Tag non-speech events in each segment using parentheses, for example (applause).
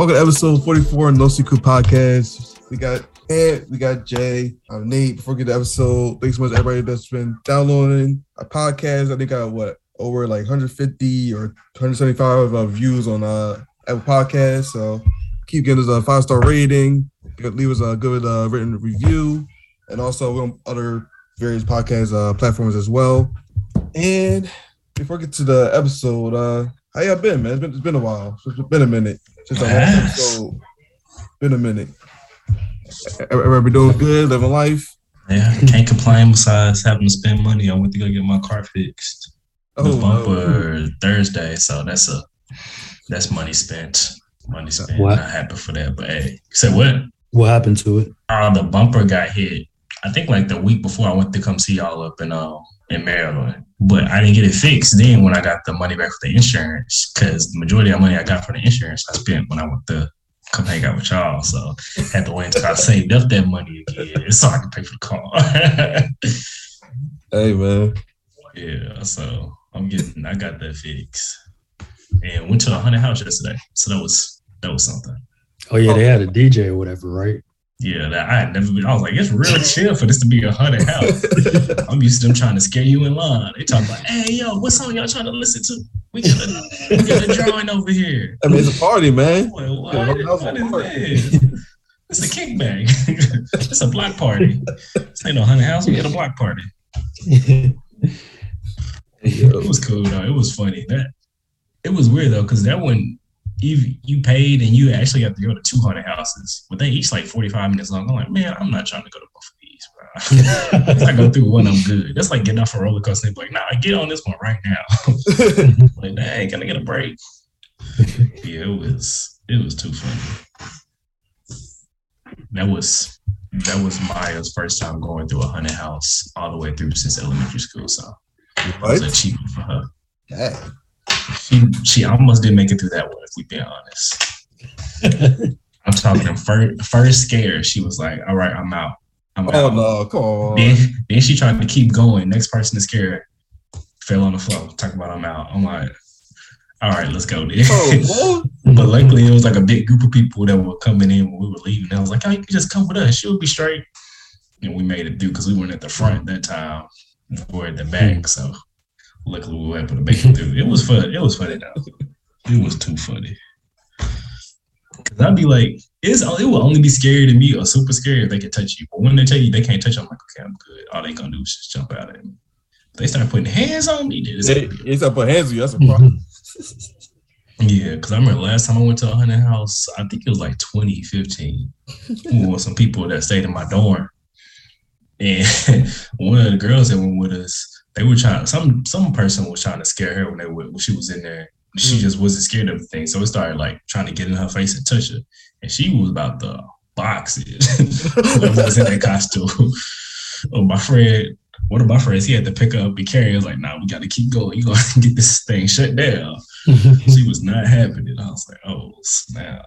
Welcome to episode 44 No Secret Podcast. We got Ed, we got Jay, I'm Nate. Before we get to the episode, thanks so much everybody that's been downloading our podcast. I think I got what over like 150 or 175 uh, views on uh Apple Podcast. So keep giving us a five star rating. Leave us a good uh, written review, and also on other various podcast uh, platforms as well. And before we get to the episode, uh, how y'all been, man? It's been, it's been a while. It's been a minute since I episode. Been a minute. Everybody doing good, living life. Yeah, can't complain besides having to spend money. I went to go get my car fixed. The oh, bumper oh. Thursday, so that's a that's money spent. Money spent. What? Not happy for that, but hey, say what? What happened to it? Uh, the bumper got hit. I think like the week before I went to come see y'all up in uh in Maryland, but I didn't get it fixed. Then when I got the money back for the insurance, because the majority of the money I got for the insurance I spent when I went to come hang out with y'all. So had to wait until I saved up that money again so I could pay for the car. (laughs) hey man. Yeah, so I'm getting I got that fixed. And went to a haunted house yesterday. So that was that was something. Oh yeah, they oh. had a DJ or whatever, right? Yeah, that I had never been. I was like, it's real chill for this to be a haunted house. (laughs) I'm used to them trying to scare you in line. They talk about, hey yo, what song y'all trying to listen to? We got a, we got a drawing over here. I mean, it's a party, man. Like, what, yeah, what is this? It's a kickback. (laughs) it's a block party. This ain't no haunted house. We got a block party. (laughs) it was cool though. It was funny. That it was weird though, because that one you you paid and you actually have to go to 200 houses, but they each like 45 minutes long. I'm like, man, I'm not trying to go to both of these, bro. if (laughs) I go through one, I'm good. That's like getting off a roller coaster and be like, nah, I get on this one right now. (laughs) like, dang, can I get a break? (laughs) yeah, it was it was too funny. That was that was Maya's first time going through a haunted house all the way through since elementary school. So it was achievement for her. Yeah she she almost didn't make it through that one. If we be honest, (laughs) I'm talking first first scare. She was like, "All right, I'm out. I'm oh, out." no, come on. Then, then she tried to keep going. Next person to scare fell on the floor. Talk about I'm out. I'm like, all right, let's go then. Oh, (laughs) but luckily, it was like a big group of people that were coming in when we were leaving. I was like, oh, you can just come with us. She'll be straight. And we made it through because we weren't at the front that time. We were at the back. Hmm. So luckily we were able to make it through. It was fun. It was funny though. It was too funny. Cause I'd be like, it's it will only be scary to me or super scary if they can touch you. But when they tell you they can't touch you, I'm like, okay, I'm good. All they gonna do is just jump out at me. they start putting hands on me. They, they start putting hands on you. That's a mm-hmm. problem. yeah, because I remember last time I went to a haunted house, I think it was like 2015. with (laughs) some people that stayed in my dorm. And (laughs) one of the girls that went with us, they were trying some some person was trying to scare her when they were, when she was in there. She mm. just wasn't scared of the thing, so it started like trying to get in her face and touch her, and she was about to box it. (laughs) Whoever was in that costume. (laughs) oh, my friend, one of my friends, he had to pick up and carry. I was like, "Nah, we got to keep going. You gonna (laughs) get this thing shut down." she was not having it. I was like, "Oh snap!"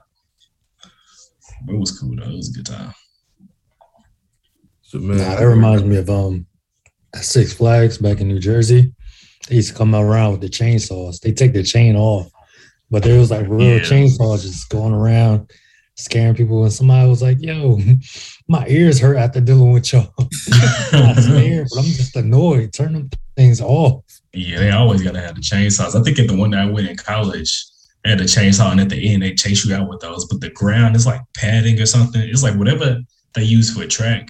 But it was cool though. It was a good time. So, man, nah, that reminds me of um Six Flags back in New Jersey. They used to come around with the chainsaws. They take the chain off, but there was like real yeah. chainsaws just going around scaring people. And somebody was like, "Yo, (laughs) my ears hurt after dealing with y'all." (laughs) I'm scared, but I'm just annoyed. Turn them things off. Yeah, they always gotta have the chainsaws. I think at the one that I went in college, they had the chainsaw, and at the end they chase you out with those. But the ground is like padding or something. It's like whatever they use for a track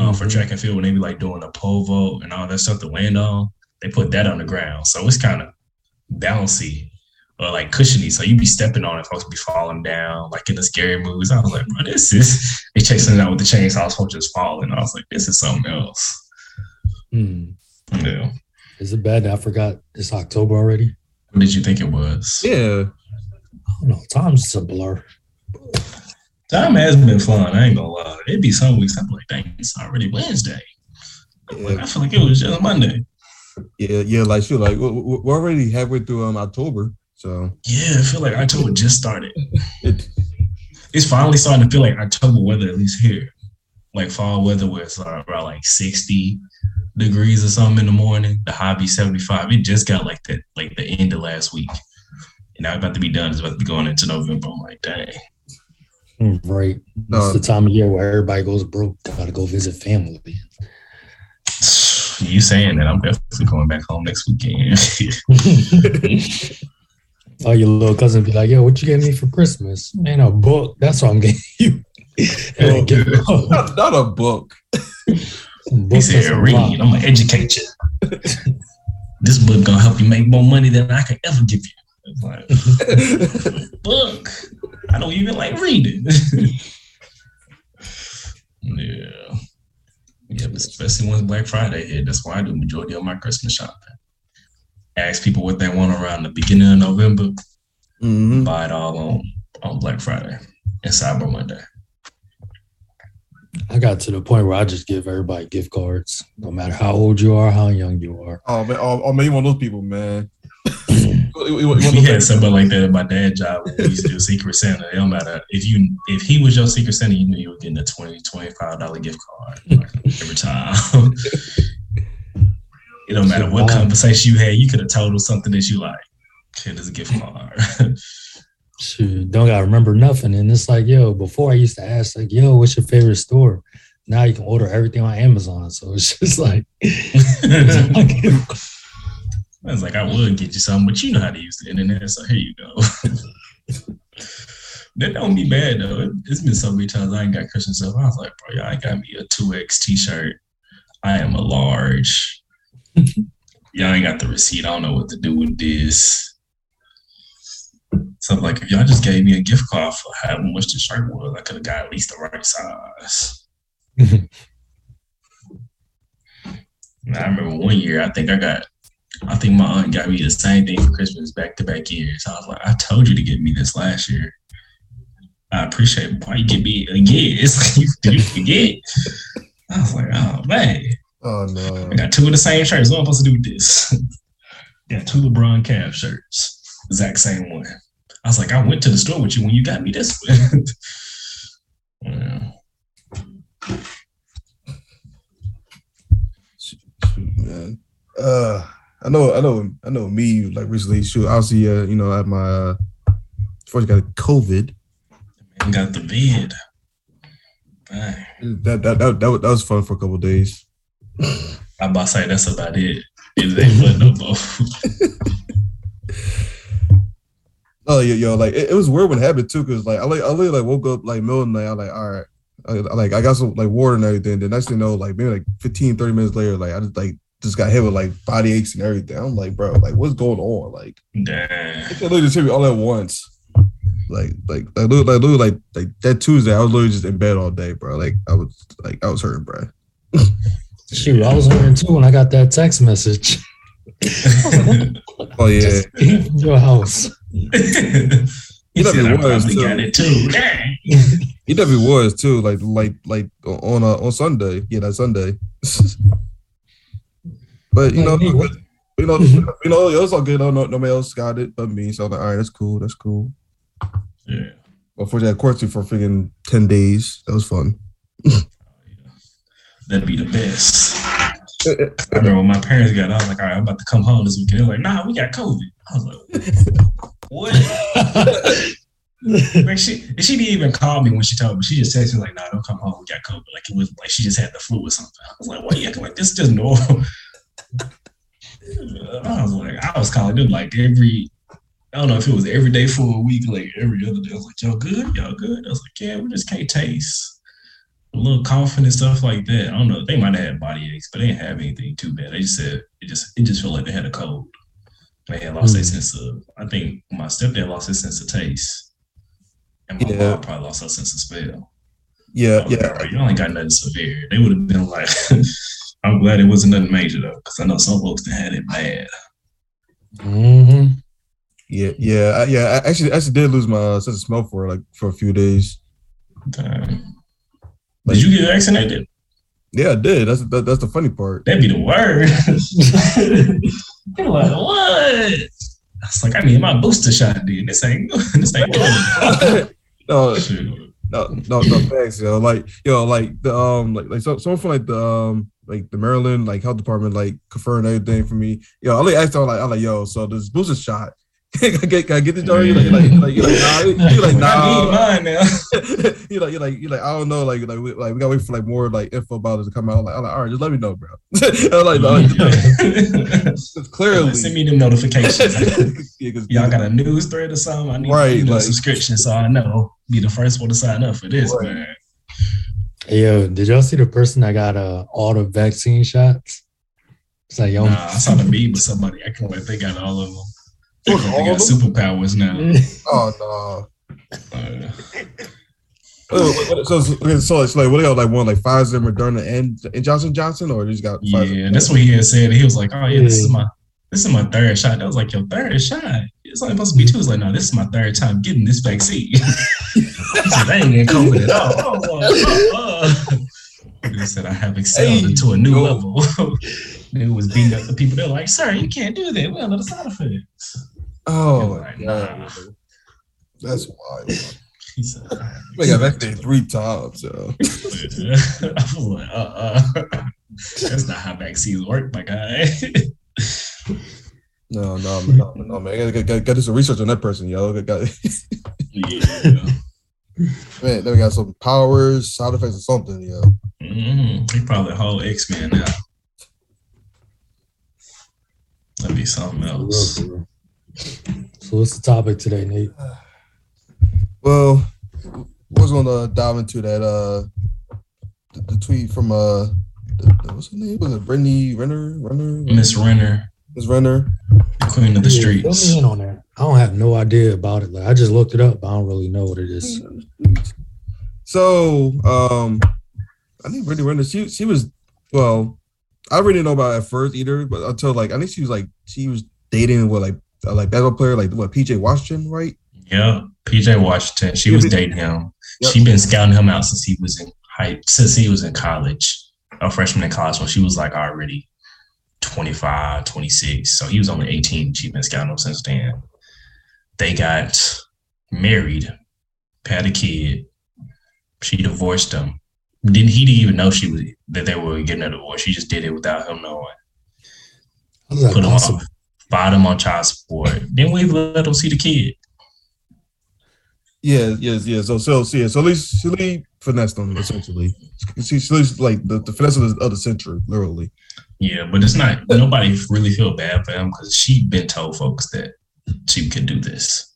um, mm-hmm. for track and field when they be like doing a pole vault and all that stuff to land on. They put that on the ground, so it's kind of bouncy or like cushiony. So you be stepping on it, folks be falling down like in the scary movies. I was like, bro, this is they chasing it out with the chainsaw, folks just falling. I was like, this is something else. Hmm. Yeah. Is it bad? I forgot it's October already. What did you think it was? Yeah. I don't know. Time's a blur. Time has been fun. I ain't gonna lie. It'd be some weeks I'm like, dang, it's already Wednesday. Yeah. Like, I feel like it was just Monday. Yeah, yeah, like sure, like we're already halfway through um October, so yeah, I feel like October just started. (laughs) it's finally starting to feel like October weather, at least here. Like fall weather, where it's uh, around like sixty degrees or something in the morning. The high be seventy five. It just got like that, like the end of last week And now about to be done. It's about to be going into November. I'm like, dang. Right. That's the um, time of year where everybody goes broke. Gotta go visit family. You saying that I'm definitely going back home next weekend. (laughs) oh, your little cousin be like, "Yo, what you getting me for Christmas?" Man, a book. That's what I'm getting you. (laughs) not, not, a book. he said, "Read. I'm gonna educate you. (laughs) this book gonna help you make more money than I could ever give you." Like, (laughs) book. I don't even like reading. (laughs) yeah. Yeah, especially once Black Friday hit. That's why I do majority of my Christmas shopping. Ask people what they want around the beginning of November. Mm-hmm. Buy it all on, on Black Friday and Cyber Monday. I got to the point where I just give everybody gift cards, no matter how old you are, how young you are. Oh man, oh, oh man, you one of those people, man. (laughs) we had somebody like that at my dad's job when we used to do Secret Santa. It don't matter if you if he was your Secret Santa, you knew you were getting a 20 dollar gift card every time. (laughs) it don't matter what conversation you had, you could have told him something that you like. Kid is a gift card. (laughs) Shoot, don't gotta remember nothing. And it's like, yo, before I used to ask, like, yo, what's your favorite store? Now you can order everything on Amazon. So it's just like (laughs) I was like, I would get you something, but you know how to use the internet, so here you go. (laughs) that don't be bad though. It, has been so many times I ain't got Christian stuff. I was like, bro, y'all ain't got me a 2X t-shirt. I am a large. (laughs) y'all ain't got the receipt. I don't know what to do with this. So I was like if y'all just gave me a gift card for how much the shirt was, I could have got at least the right size. (laughs) I remember one year, I think I got I think my aunt got me the same thing for Christmas back to back years. I was like, I told you to get me this last year. I appreciate it. Why you get me again? (laughs) It's like you, you forget? I was like, oh man. Oh no. I got two of the same shirts. What am I supposed to do with this? (laughs) got two LeBron Cavs shirts. Exact same one. I was like, I went to the store with you when you got me this one. (laughs) yeah. Man. Uh I know, I know, I know. Me, like recently, shoot, obviously, uh, you know, at my uh, first got COVID. Man got the vid. That, that that that was, that was fun for a couple days. I'm about to say that's about it. It ain't no both. (laughs) oh yo, yo, like it, it, was weird when it happened too, cause like I like I literally like woke up like middle of the night. I'm like, all right, I, like I got some like water and everything. The next thing you know, like maybe like 15, 30 minutes later, like I just like just got hit with like body aches and everything. I'm like, bro, like what's going on? Like, damn, they literally just hit me all at once. Like, like, like, like, literally, like, like that Tuesday, I was literally just in bed all day, bro. Like, I was, like, I was hurting, bro. (laughs) Shoot, I was hurting too when I got that text message. (laughs) oh yeah, your house. (laughs) he definitely was too. Got it too. he definitely was too. Like, like, like on uh, on Sunday. Yeah, that Sunday. But you know, you know, you know, it was all good. No, no, nobody else got it but me. So I'm like, all right, that's cool. That's cool. Yeah. Before that quarantine for freaking ten days, that was fun. (laughs) That'd be the best. Eh, eh. I remember when my parents got, I was like, all right, I'm about to come home this weekend. They're like, nah, we got COVID. I was like, what? (laughs) like she she didn't even call me when she told me. She just texted me like, "Nah, don't come home. We got COVID." Like it was like she just had the flu or something. I was like, "Why you acting like this is just normal?" I was like, I was calling them like every, I don't know if it was every day for a week, like every other day. I was like, y'all good? Y'all good? I was like, yeah, we just can't taste. A little coughing and stuff like that. I don't know. They might have had body aches, but they didn't have anything too bad. They just said it just it just felt like they had a cold. They had lost mm. their sense of. I think my stepdad lost his sense of taste, and my yeah. mom probably lost her sense of smell. Yeah, yeah. Like, Y'all ain't got nothing severe. They would have been like, (laughs) I'm glad it wasn't nothing major though, because I know some folks that had it bad. Mm-hmm. Yeah, yeah, yeah. I actually, actually did lose my sense of smell for like for a few days. Damn. Like, did you get vaccinated? Yeah, I did. That's that, that's the funny part. That'd be the word. (laughs) You're like, what? I was like, I need my booster shot, dude. This ain't (laughs) this ain't good. (laughs) no, no, no, no, thanks, yo. Like, yo, like the um, like like so, someone from like the um like the Maryland like health department like confirmed everything for me. Yo, I like asked them like I like yo, so this booster shot (laughs) can, I get, can I get the jar? You like, you like, you like, you like, nah. You like, (laughs) nah. Mine now. (laughs) you like, you like, you like, I don't know. Like, like, we, like, we gotta wait for like more like info about it to come out. Like, I'm like, all right, just let me know, bro. I'm like, no, like, clearly send me them notifications. yeah, Y'all got a news thread or something? I need right, like, subscription so I know. Be the first one to sign up for this, right. man. Hey, yo, did y'all see the person that got uh, all the vaccine shots? It's like, yo, nah, I saw the meme with somebody. I can't wait. They got all of them. They, they got superpowers now. (laughs) oh no. Uh, so, so, so it's like what they got like one like Pfizer, Moderna, and, and Johnson Johnson, or just got Pfizer? yeah. That's what he had said. He was like, "Oh yeah, this is my this is my third shot." That was like your third shot. It's like supposed to be two. It's like, no, this is my third time getting this vaccine. (laughs) so they ain't getting COVID at all. (laughs) (laughs) They said I have excelled hey, into a new go. level. (laughs) they was beating up the people. They're like, "Sir, you can't do that. We don't know the side effects." Oh, like, nah. that's wild. (laughs) He said, "I got vaccinated three times." So. I was like, "Uh, uh that's not how vaccines work, my guy." No, no, no, no, man. I gotta, gotta, gotta do some research on that person, yo. Got, yeah. Man, then we got some powers, side effects, or something, yo. Mm-hmm. He probably a whole X Men now. That'd be something else. So, what's the topic today, Nate? Well, I was gonna dive into that uh the, the tweet from uh the, what's her name? Was it Brittany Renner? Renner? Miss Renner. Miss Renner. The queen of the yeah, streets. Fill me in on that. I don't have no idea about it. Like I just looked it up. I don't really know what it is. So, um, I think Brittany Renner. She she was well. I really didn't know about it at first either, but until like I think she was like she was dating with like a, like basketball player like what PJ Washington, right? Yeah, PJ Washington. She was dating him. Yep. She been scouting him out since he was in high since he was in college, a freshman in college when she was like already 25, 26. So he was only 18. She's been scouting him since then. They got married, had a kid. She divorced him. Didn't he didn't even know she was that they were getting a divorce. She just did it without him knowing. Put him on, bought him on child support. Then we let him see the kid. Yeah, yes, yeah. So, so, so yeah. So at least, least finessed them essentially. She's she, like the, the finesse of the, of the century, literally. Yeah, but it's not. Nobody really feel bad for him because she been told folks that she could do this.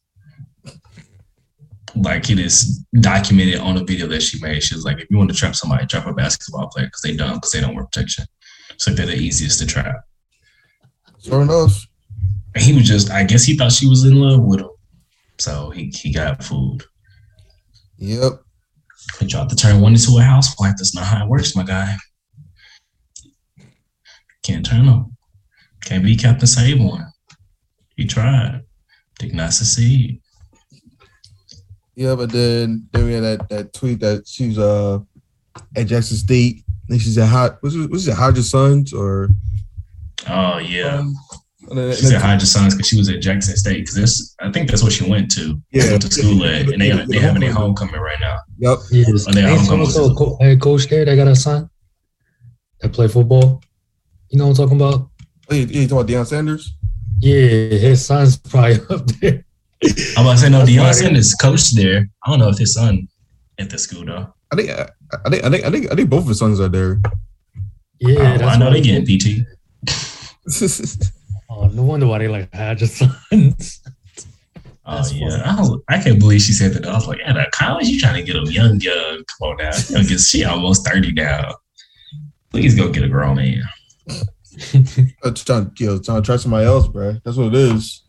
Like it is documented on a video that she made. She was like, if you want to trap somebody, trap a basketball player because they dumb because they don't wear protection. So they're the easiest to trap. Fair enough. And he was just, I guess he thought she was in love with him. So he, he got food. Yep. He tried to turn one into a housewife. That's not how it works, my guy. Can't turn him. Can't be Captain Save One. He tried. Did not succeed. Yeah, but then then we had that, that tweet that she's uh at Jackson State. And she's at hot was it was it Hodger Sons or Oh yeah. Um, she said Hodger Sons because she was at Jackson State because that's I think that's what she went to. Yeah, went to school at, and they they having their homecoming right now. Yep. Yes. Or homecoming also co- head coach there. They got a son that play football. You know what I'm talking about? Oh, you, you talking about Deion Sanders? Yeah, his son's (laughs) probably up there. I'm about to say no. Deion Sanders coach there. I don't know if his son at the school though. I think I think I think I think I think both of his sons are there. Yeah, oh, I know they getting PT. (laughs) oh, no wonder why they like (laughs) had your sons. Oh yeah, I, was, I can't believe she said that. I was like, at a college, you trying to get a young, young? Come on now, because she almost thirty now. Please go get a grown man. (laughs) Uh, I'm trying, you know, trying to try somebody else, bro. That's what it is.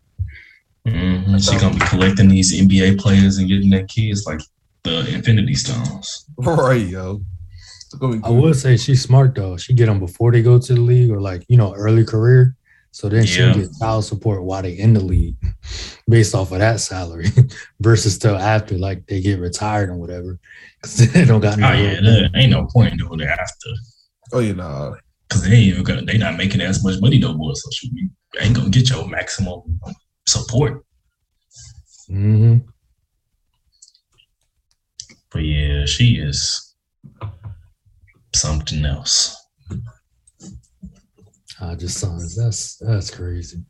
Mm-hmm. She gonna be collecting these NBA players and getting their kids like the Infinity Stones. (laughs) Right, yo. I would say she's smart though. She get them before they go to the league or like you know early career. So then yeah. she'll get child support while they in the league, (laughs) based off of that salary, (laughs) versus till after like they get retired and whatever, because they don't got. No oh yeah, there ain't no point in doing it after. Oh you know, Cause they ain't even gonna, they not making as much money no more, so she ain't gonna get your maximum support. Mm-hmm. But yeah, she is something else. I just saw That's that's crazy.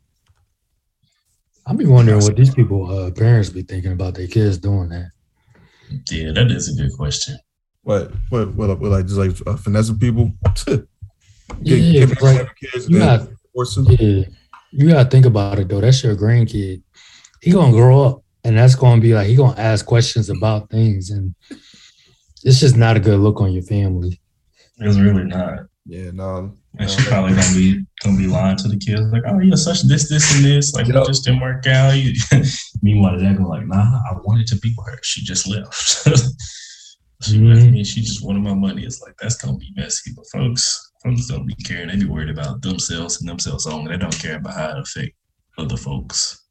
I'll be wondering what these people, uh, parents, be thinking about their kids doing that. Yeah, that is a good question. What? What? What? what like just like uh, finessing people? (laughs) yeah, yeah like, you got, yeah, you gotta think about it though. That's your grandkid. He gonna grow up, and that's gonna be like he gonna ask questions about things, and it's just not a good look on your family. It's really not. Yeah, no. And she probably gonna be gonna be lying to the kids, like, "Oh, you're such this, this, and this. Like, yep. it just didn't work out." (laughs) Meanwhile, they're gonna like, "Nah, I wanted to be with her. She just left. (laughs) she mm-hmm. left me. She just wanted my money." It's like that's gonna be messy. But folks, folks don't be caring. They be worried about themselves and themselves only. They don't care about how it affect other folks.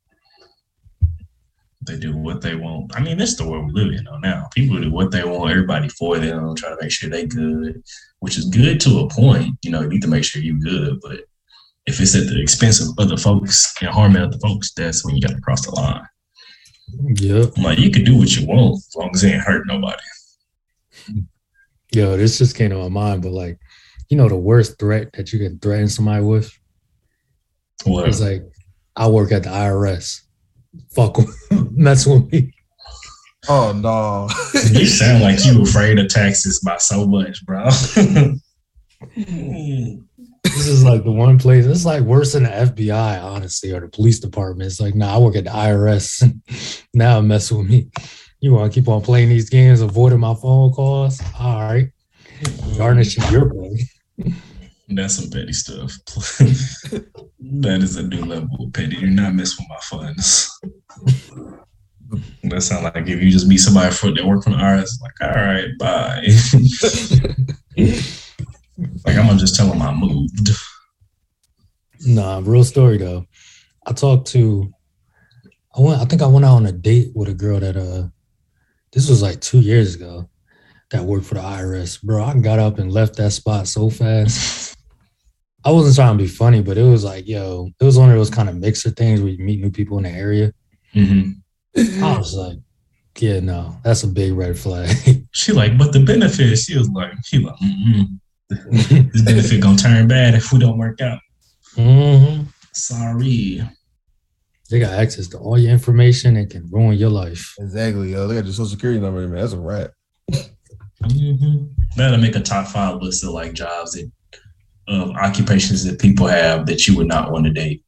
They do what they want. I mean, that's the world we live in now. People do what they want. Everybody for them, try to make sure they good which is good to a point. You know, you need to make sure you're good, but if it's at the expense of other folks and harming other folks, that's when you got to cross the line. Yeah, like you can do what you want as long as it ain't hurt nobody. Yo, this just came to my mind, but like, you know, the worst threat that you can threaten somebody with. What? It's like, I work at the IRS. Fuck, (laughs) mess with me. Oh no. you (laughs) sound like you afraid of taxes by so much, bro. (laughs) this is like the one place it's like worse than the FBI, honestly, or the police department. It's like, nah, I work at the IRS. now mess with me. You want to keep on playing these games, avoiding my phone calls? All right. Garnishing your pay. That's some petty stuff. (laughs) that is a new level of petty. You're not messing with my funds. (laughs) That sounds like if you just meet somebody for that work from the IRS, like, all right, bye. (laughs) like I'm gonna just tell them I moved. Nah, real story though. I talked to I went I think I went out on a date with a girl that uh this was like two years ago that worked for the IRS. Bro, I got up and left that spot so fast. I wasn't trying to be funny, but it was like, yo, it was one of those kind of mixer things where you meet new people in the area. Mm-hmm. I was like, yeah, no, that's a big red flag. (laughs) she like, but the benefit, she was like, she like, this benefit gonna turn bad if we don't work out. Mm-hmm. Sorry. They got access to all your information and can ruin your life. Exactly. Yo. They got your social security number, man. That's a wrap. Mm-hmm. That'll make a top five list of like jobs that of occupations that people have that you would not want to date.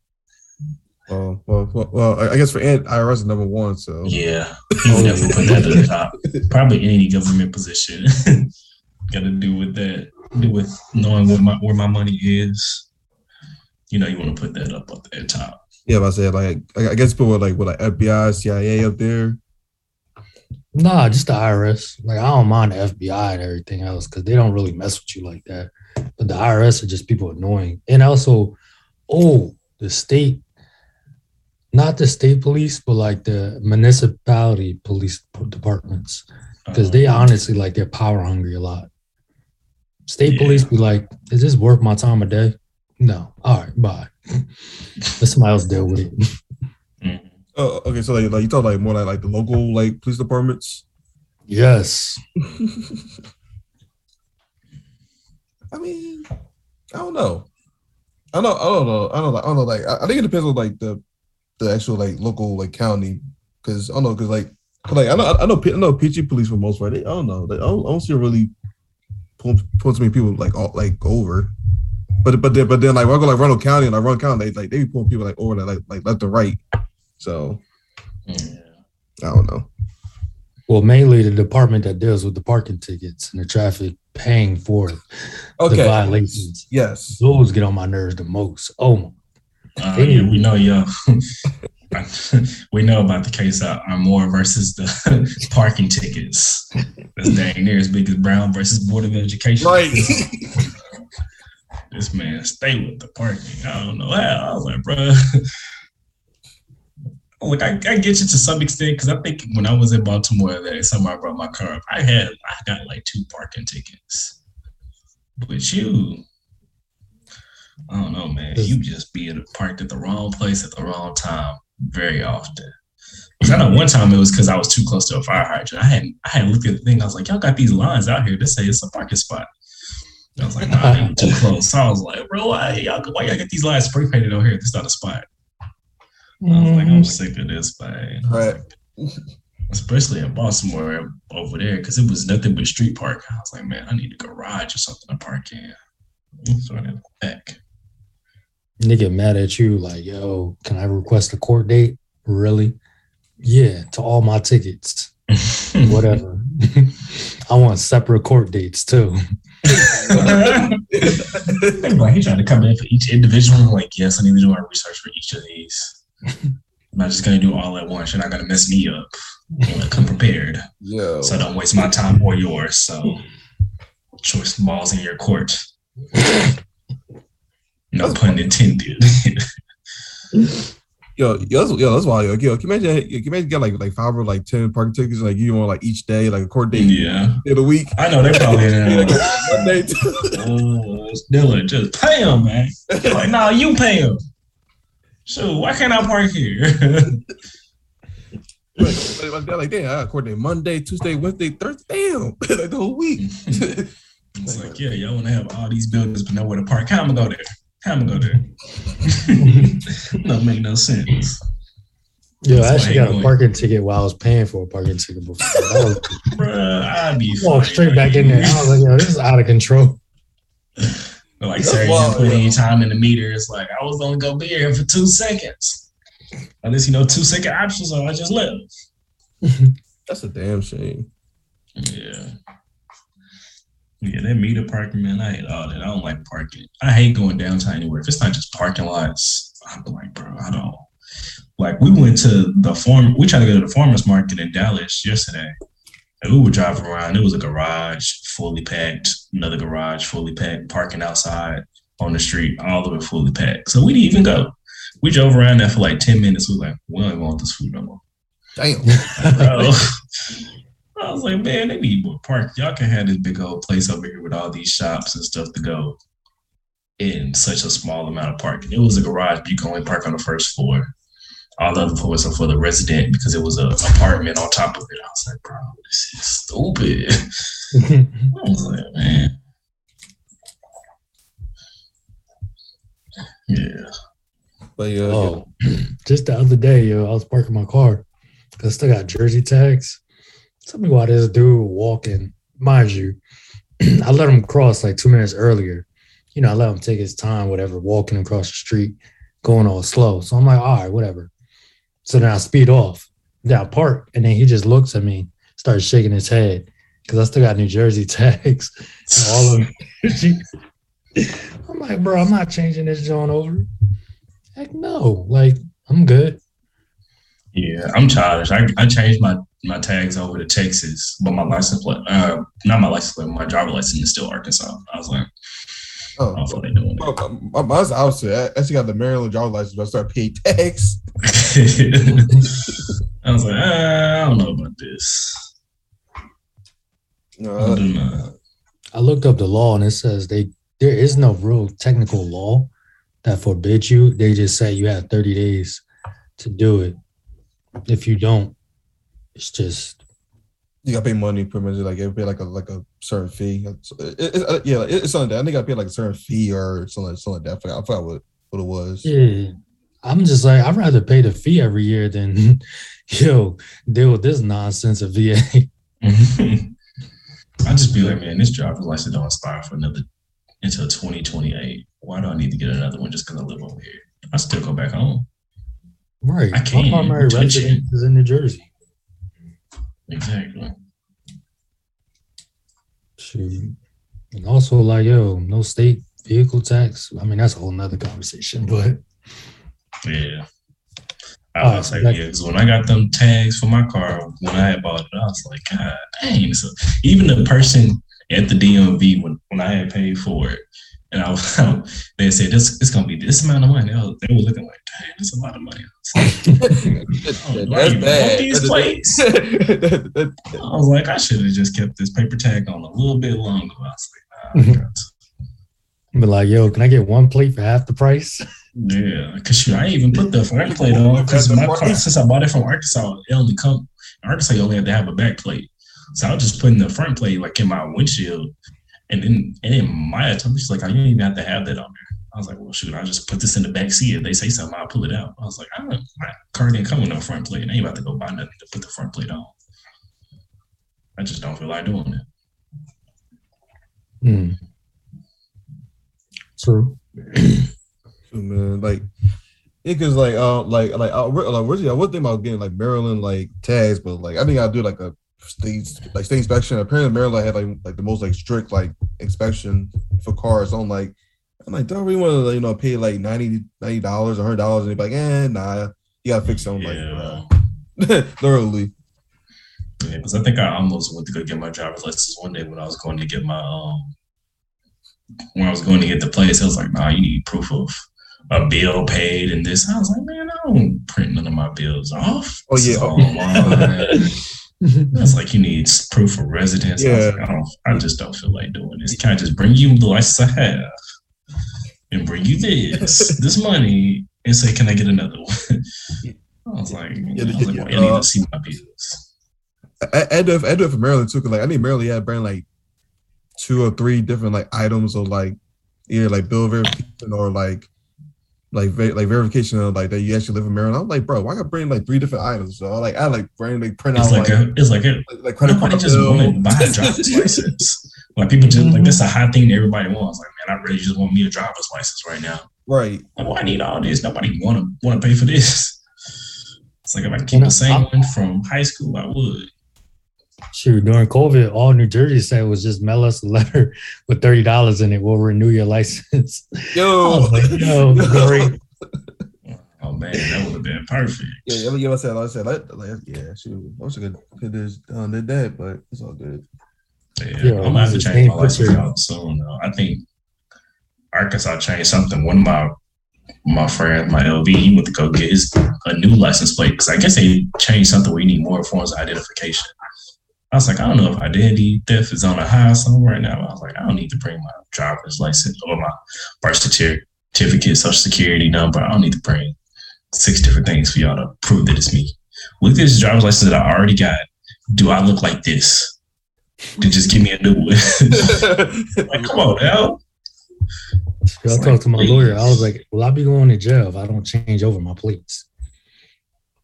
Well, well, well, well, I guess for Ed, IRS is number one. So yeah, you definitely put that at the top. (laughs) Probably any government position (laughs) got to do with that, do with knowing what my where my money is. You know, you want to put that up at the top. Yeah, but I said like I guess people like with like FBI, CIA up there. Nah, just the IRS. Like I don't mind the FBI and everything else because they don't really mess with you like that. But the IRS are just people annoying, and also, oh, the state not the state police, but like the municipality police departments, because they honestly like they're power hungry a lot. State yeah. police be like, "Is this worth my time a day?" No. All right, bye. Let somebody else deal with it. Mm-hmm. Oh, okay. So like, like you talk like more like like the local like police departments. Yes. (laughs) I mean, I don't know. I don't. I don't know. I don't know. I don't know. Like, I think it depends on like the the actual like local like county because I don't know because like like I know I know I know PG police for most part. They, I don't know. They, I, don't, I don't see really pull, pull too many people like all, like over. But but then but then like when I go like Ronald County and like Ronald County, they like they be pulling people like over like like left and right. So yeah. I don't know. Well, mainly the department that deals with the parking tickets and the traffic paying for okay. the violations. Yes, those get on my nerves the most. Oh uh, yeah, we know, yo. (laughs) we know about the case of Armour versus the (laughs) parking tickets. That's dang near as big as Brown versus Board of Education. Right. (laughs) this man stay with the parking. I don't know how. I was like, bro. Look, I, I get you to some extent because I think when I was in Baltimore, that summer I brought my car up. I had I got like two parking tickets. But you, I don't know, man. You just be parked at the wrong place at the wrong time very often. I know one time it was because I was too close to a fire hydrant. I hadn't I hadn't looked at the thing. I was like, y'all got these lines out here. This say it's a parking spot. And I was like, nah, (laughs) too close. So I was like, bro, why y'all why y'all get these lines spray painted over here? This is not a spot. I was like, I'm sick of this, man. Right. Especially in Baltimore over there, because it was nothing but street park. I was like, man, I need a garage or something to park in. So I back. They get mad at you, like, yo, can I request a court date? Really? Yeah, to all my tickets. (laughs) Whatever. (laughs) I want separate court dates too. (laughs) like he's trying to come in for each individual. I'm like, yes, I need to do my research for each of these. I'm not just gonna do all at once. You're not gonna mess me up. I'm come prepared. Yeah. So don't waste my time or yours. So choice balls in your court. No pun intended. (laughs) Yo, yo, that's, yo, that's wild. Yo, yo, can you imagine? Can you imagine get like like five or like ten parking tickets, like you want like each day, like a court date, yeah, in a week. I know they probably (laughs) like, (laughs) uh, Dylan, just pay them, man. They're like, nah, you pay them. So why can't I park here? (laughs) like, like, like, damn, I court date Monday, Tuesday, Wednesday, Thursday, damn, (laughs) like the whole week. (laughs) it's like, yeah, y'all want to have all these buildings but nowhere to park. How am I go there? I'm gonna go there. Don't make no sense. Yo, I actually got a parking ticket while I was paying for a parking ticket before. Was, Bruh, I'd be walk straight back in there. I was like, yo, this is out of control. Like, sir, you didn't put any time in the meter. It's like I was only gonna be here for two seconds. At least you know two second options, so I just left. (laughs) That's a damn shame. Yeah. Yeah, that meter parking, man, I hate all that. I don't like parking. I hate going downtown anywhere. If it's not just parking lots, I'm like, bro, I don't. Like, we went to the farm, we tried to go to the farmer's market in Dallas yesterday. And we were driving around. It was a garage fully packed, another garage fully packed, parking outside on the street, all of it fully packed. So we didn't even go. We drove around there for like 10 minutes. We were like, we don't want this food no more. Damn. (laughs) Bro. (laughs) I was like, man, they need more park. Y'all can have this big old place over here with all these shops and stuff to go in such a small amount of parking. It was a garage, but you can only park on the first floor. All the other floors are for the resident because it was an apartment on top of it. I was like, bro, this is stupid. (laughs) I was like, man. Yeah. But yeah. Oh, (clears throat) just the other day, yo, I was parking my car because I still got Jersey tags. Tell me why this dude walking, mind you, (clears throat) I let him cross like two minutes earlier. You know, I let him take his time, whatever, walking across the street, going all slow. So I'm like, all right, whatever. So then I speed off. I park, and then he just looks at me, starts shaking his head because I still got New Jersey (laughs) tags. all of (laughs) I'm like, bro, I'm not changing this joint over. Heck no. Like, I'm good. Yeah, I'm childish. I, I changed my my tags over to Texas, but my license plate, uh, not my license plate, my driver license is still Arkansas. I was like, oh, I don't doing bro, my, mine's opposite. I actually got the Maryland driver license, but I started paying tax. (laughs) I was like, uh, I don't know about this. No, I, I looked up the law and it says they there is no real technical law that forbids you. They just say you have 30 days to do it. If you don't, it's just you gotta pay money pretty much like it pay like a like a certain fee. It, uh, it, it, yeah, it's something that I think I pay like a certain fee or something something like that. I forgot, I forgot what, what it was. Yeah. I'm just like I'd rather pay the fee every year than (laughs) yo deal with this nonsense of VA. (laughs) I just be like, man, this driver's license don't expire for another until 2028. Why do I need to get another one just because I live over here? I still go back home. Right. I can't. My primary residence is in New Jersey. Exactly. Shoot. And also, like, yo, no state vehicle tax. I mean, that's a whole nother conversation, but yeah. I oh, was like, yeah, because when I got them tags for my car, when I had bought it, I was like, God dang. So even the person at the DMV, when, when I had paid for it, and (laughs) I was, they said this it's gonna be this amount of money. They were, they were looking like, damn, that's a lot of money. Like, (laughs) oh, that's bad. These plates. (laughs) I was like, I should have just kept this paper tag on a little bit longer. I was like, nah, mm-hmm. But like, yo, can I get one plate for half the price? Yeah, because shoot, I even put the front plate on because my car, since I bought it from Arkansas, it only come Arkansas. You only have to have a back plate, so I was just putting the front plate like in my windshield, and then and then Maya told me she's like, "I oh, don't even have to have that on there." I I was like, well, shoot, I'll just put this in the back seat. If they say something, I'll pull it out. I was like, I don't, my car didn't come with no front plate. I ain't about to go buy nothing to put the front plate on. I just don't feel like doing it. Hmm. True. (clears throat) man, like it cause like uh like like uh, like originally I was thinking about getting like Maryland like tags, but like I think I'll do like a state like state inspection. Apparently Maryland had like like the most like strict like inspection for cars. I'm like I'm like, do I really want to you know pay like 90 dollars, hundred dollars, and be like, eh, nah, you gotta fix something yeah. like (laughs) uh, literally. Yeah, because I think I almost went to go get my driver's license one day when I was going to get my um when I was going to get the place. I was like, nah, you need proof of a bill paid and this. I was like, man, I don't print none of my bills off. Oh yeah. (laughs) Mm-hmm. online. That's like you need proof of residence. Yeah. I, like, I, don't. I just don't feel like doing this. Can I just bring you the license I have and bring you this (laughs) this money and say, can I get another one? (laughs) I was like, yeah, I was like well, I need to see my bills. I, I, do it, I do it for Maryland too. Cause like I need Maryland, yeah, bring like two or three different like items or like either like bill verification or like like like verification of like that you actually live in Maryland. I'm like, bro, why I gotta bring like three different items? So like I like bring like print it's out like, like a, it's like a, like, like credit card just bill. want to buy a driver's (laughs) license. Like people just mm-hmm. like that's a high thing everybody wants. Like man, I really just want me a driver's license right now. Right. Like, why I need all this? Nobody want to want to pay for this. It's like if I keep the same one from high school, I would. Shoot, during COVID, all New Jersey said was just mail us a letter (laughs) with thirty dollars in it. We'll renew your license. Yo, (laughs) oh, like, yo, great. Oh man, that would have been perfect. Yeah, yeah, I said, I said, like, like yeah, shoot, I wish I could could have done did that, but it's all good. Yeah, yeah I'm gonna have to change my license out soon. Though. I think Arkansas changed something. One of my my friend, my LV, he went to go get his a new license plate because I guess they changed something where you need more forms of identification. I was like, I don't know if identity theft is on a high somewhere right now. I was like, I don't need to bring my driver's license or my birth certificate, social security number. I don't need to bring six different things for y'all to prove that it's me. With this driver's license that I already got, do I look like this? Then just give me a new one. (laughs) like, come on now. I like, talked to my please. lawyer. I was like, "Will I be going to jail if I don't change over my plates?"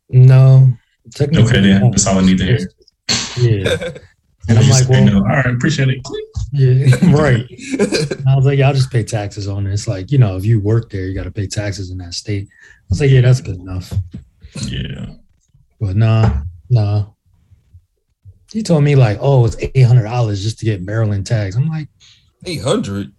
No, technically. Okay, then that's all I need to hear. Yeah. (laughs) And I'm like, well, all right, appreciate it. Yeah, (laughs) (laughs) right. I was like, I'll just pay taxes on this. Like, you know, if you work there, you got to pay taxes in that state. I was like, yeah, that's good enough. Yeah. But nah, nah. He told me like, oh, it's eight hundred dollars just to get Maryland tags. I'm like, eight hundred.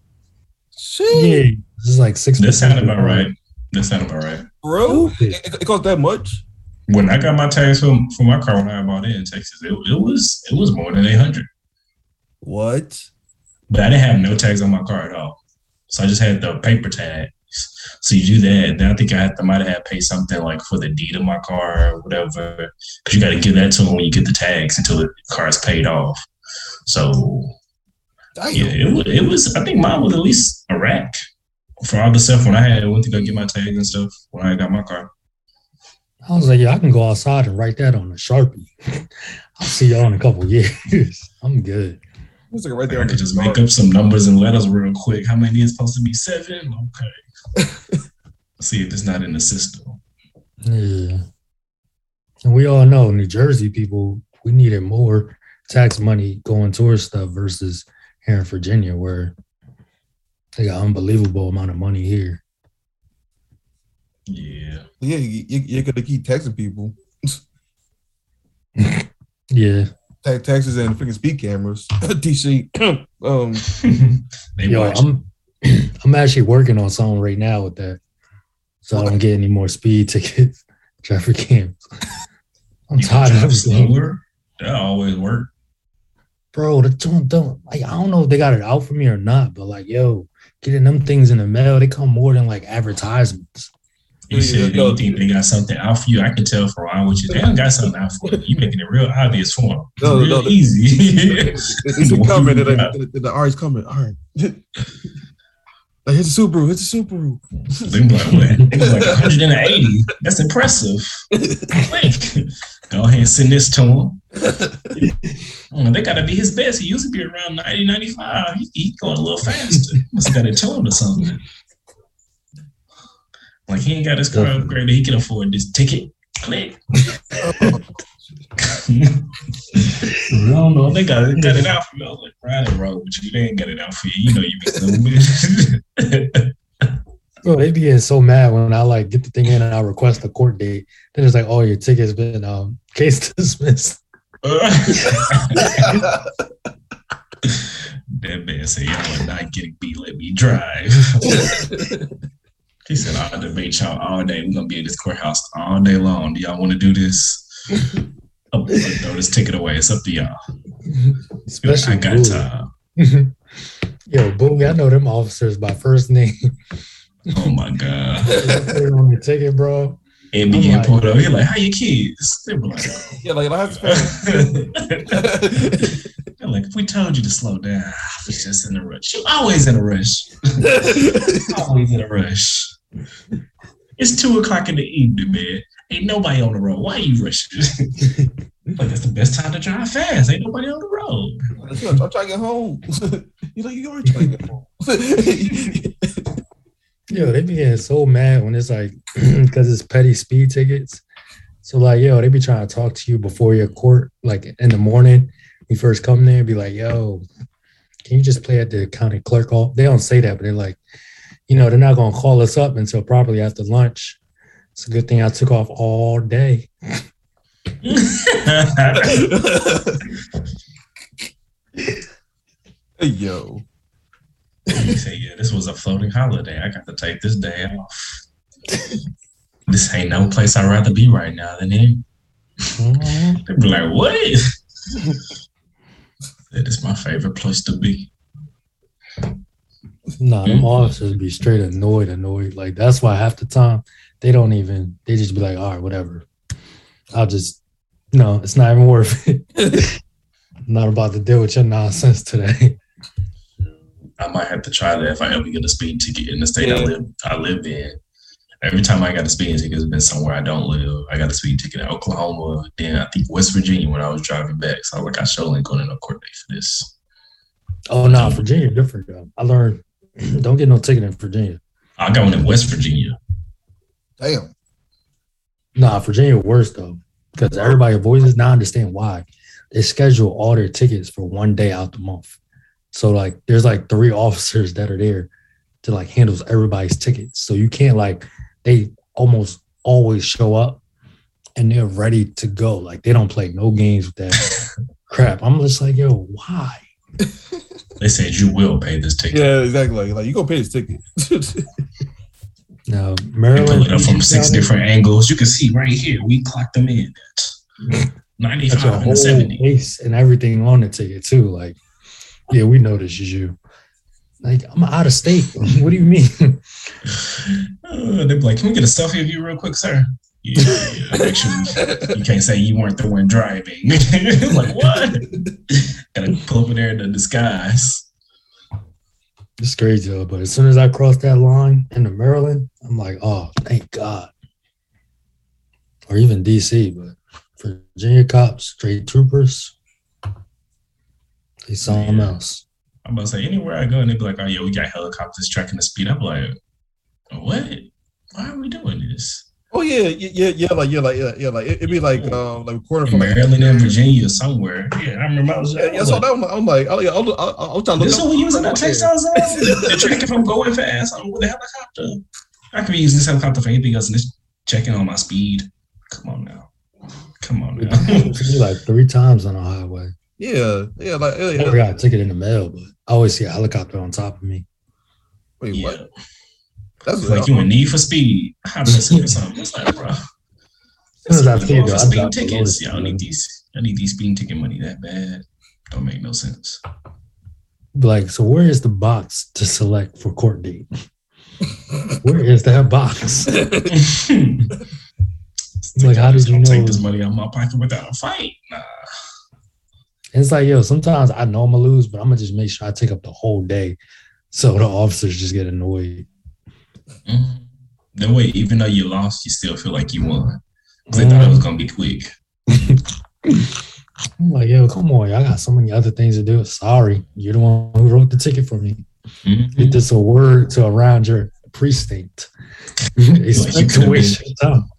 Yeah, this is like six. That sounded about right. That sounded about right, bro. It, it cost that much when I got my tags for, for my car when I bought it in Texas, it, it was it was more than eight hundred. What? But I didn't have no tags on my car at all, so I just had the paper tags. So you do that, then I think I, had, I might have had to pay something like for the deed of my car or whatever, because you got to give that to them when you get the tags until the car is paid off. So Damn. yeah, it, it was. I think mine was at least a rack for all the stuff when I had went to go get my tags and stuff when I got my car. I was like, yeah, I can go outside and write that on a sharpie. (laughs) I'll see y'all in a couple years. (laughs) I'm good. It's like right there. I could just make up some numbers and letters real quick. How many is supposed to be? Seven. Okay. (laughs) see if it's not in the system. Yeah. And we all know New Jersey people, we needed more tax money going towards stuff versus here in Virginia, where they got unbelievable amount of money here. Yeah. Yeah, you, you're gonna keep texting people. (laughs) yeah. Tag taxes and freaking speed cameras. (coughs) DC. (coughs) um (laughs) Yo, I'm (coughs) I'm actually working on something right now with that. So what? I don't get any more speed tickets, (laughs) traffic cams. I'm you tired of slower. That always work. Bro, the don't don't like I don't know if they got it out for me or not, but like yo, getting them things in the mail, they come more than like advertisements. You said you think they got something out for you. I can tell for a while with you. They don't got something out for you. You making it real obvious for them. No, real no, easy. It's coming. The, (laughs) the, the R's coming. All right. (laughs) Like, it's a Subaru. It's a Subaru. They like, like 180. That's impressive. Go ahead and send this to him. they got to be his best. He used to be around 90, 95. He, he going a little faster. Must have got to tell him or something. Like he ain't got his car upgraded. He can afford this ticket. Click. (laughs) I don't know. They got, got it out for me. I was like, riding road with you. They ain't got it out for you. You know you be stupid. (laughs) Bro, they be getting so mad when I like get the thing in and I request a court date. Then it's like, oh, your ticket's been um case (laughs) dismissed. that man said, y'all are not getting beat. Let me drive. He said, I'll debate y'all all day. We're gonna be in this courthouse all day long. Do y'all want to do this? (laughs) I'll throw this ticket away. It's up to y'all. Especially I got Boogie. time. (laughs) Yo, Boogie, I know them officers by first name. Oh my god! (laughs) Put it on your ticket, bro. And like, pulled up. You're like, "How your kids?" They were like, oh. (laughs) "Yeah, like I (laughs) They're like, if we told you to slow down, I was just in a rush. You always in a rush. (laughs) always in a rush. It's two o'clock in the evening, man. Ain't nobody on the road. Why are you rushing? like that's the best time to drive fast. Ain't nobody on the road. I'm trying to get home. you like you already trying to get home. Yo, they be getting so mad when it's like (clears throat) because it's petty speed tickets. So like, yo, they be trying to talk to you before your court, like in the morning. You first come there, be like, yo, can you just play at the county clerk hall? They don't say that, but they're like, you know, they're not gonna call us up until probably after lunch. It's a good thing I took off all day. (laughs) (laughs) (laughs) yo. You say, yeah, this was a floating holiday. I got to take this day off. (laughs) this ain't no place I'd rather be right now than here. Mm-hmm. They'd be like, what? (laughs) that is my favorite place to be. Nah, them officers be straight annoyed, annoyed. Like that's why half the time they don't even they just be like, all right, whatever. I'll just no, it's not even worth it. I'm (laughs) not about to deal with your nonsense today. I might have to try that if I ever get a speeding ticket in the state yeah. I live I live in. Every time I got a speeding ticket, it's been somewhere I don't live. I got a speeding ticket in Oklahoma, then I think West Virginia when I was driving back. So I was like, I sure ain't going to no court date for this. Oh no, Virginia different though. I learned (clears throat) don't get no ticket in Virginia. I got one in West Virginia. Damn. Nah, Virginia worse though, because everybody voices. Now I understand why they schedule all their tickets for one day out the month. So like there's like three officers that are there to like handles everybody's tickets. So you can't like they almost always show up and they're ready to go. Like they don't play no games with that (laughs) crap. I'm just like, yo, why? (laughs) they said you will pay this ticket. Yeah, exactly. Like, like you gonna pay this ticket. (laughs) now Maryland pull it up from six different angles. You can see right here. We clocked them in at 95 and 70. and everything on the ticket too. Like yeah, we know this is you. Like, I'm out of state. (laughs) what do you mean? uh, they're like, can we get a selfie of you real quick, sir? Yeah, yeah actually, you can't say you weren't the one driving. (laughs) like, what? Gotta pull over there in the disguise. It's crazy though, but as soon as I crossed that line into Maryland, I'm like, oh, thank God. Or even DC, but Virginia cops, straight troopers, they something yeah. else. I'm about to say anywhere I go and they be like, oh yeah, we got helicopters tracking the speed. I'm like, what? Why are we doing this? Oh yeah, yeah, yeah, like yeah, like yeah, yeah, like it'd be like um like recording from Maryland and Virginia somewhere. Yeah, I remember I was. Yeah, yeah so that one, I'm like, I, I, I, was trying to. This is what we using that Texas. They're checking if I'm going fast I'm with a helicopter. I could be using this helicopter for anything else and it's checking on my speed. Come on now, come on now. like three times on a highway. Yeah, yeah, like yeah, I got a ticket in the mail, but I always see a helicopter on top of me. Wait, yeah. what? That's like you in need for speed. How does that something? It's like, bro. As soon as I figure speeding tickets, y'all need these. I need these speeding ticket money that bad. Don't make no sense. Like, so where is the box to select for court date? where is that box? (laughs) (laughs) like, how did you know? Take this money out of my pocket without a fight. Nah. It's like, yo, sometimes I know I'm gonna lose, but I'm gonna just make sure I take up the whole day so the officers just get annoyed. Mm-hmm. That way, even though you lost, you still feel like you won. Because mm-hmm. they thought it was gonna be quick. (laughs) I'm like, yo, come on, I got so many other things to do. Sorry, you're the one who wrote the ticket for me. Mm-hmm. Get this a word to around your precinct. like, you waste your time.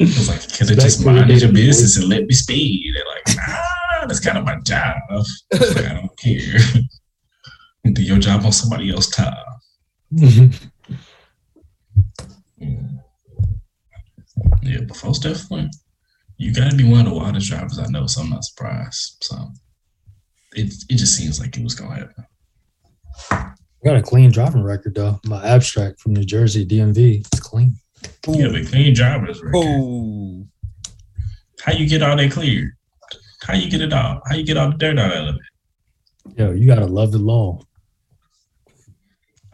I was like, could have just minded your business and let me speed. They're like, nah, that's kind of my job. Like, I don't care. (laughs) Do your job on somebody else's time. Mm-hmm. Yeah, but folks definitely, you got to be one of the wildest drivers I know, so I'm not surprised. So it it just seems like it was gonna happen. I got a clean driving record though. My abstract from New Jersey DMV, it's clean. Ooh. Yeah, but clean drivers record. Ooh. How you get all that cleared? How you get it out? How you get all the dirt out of it? Yo, you gotta love the law.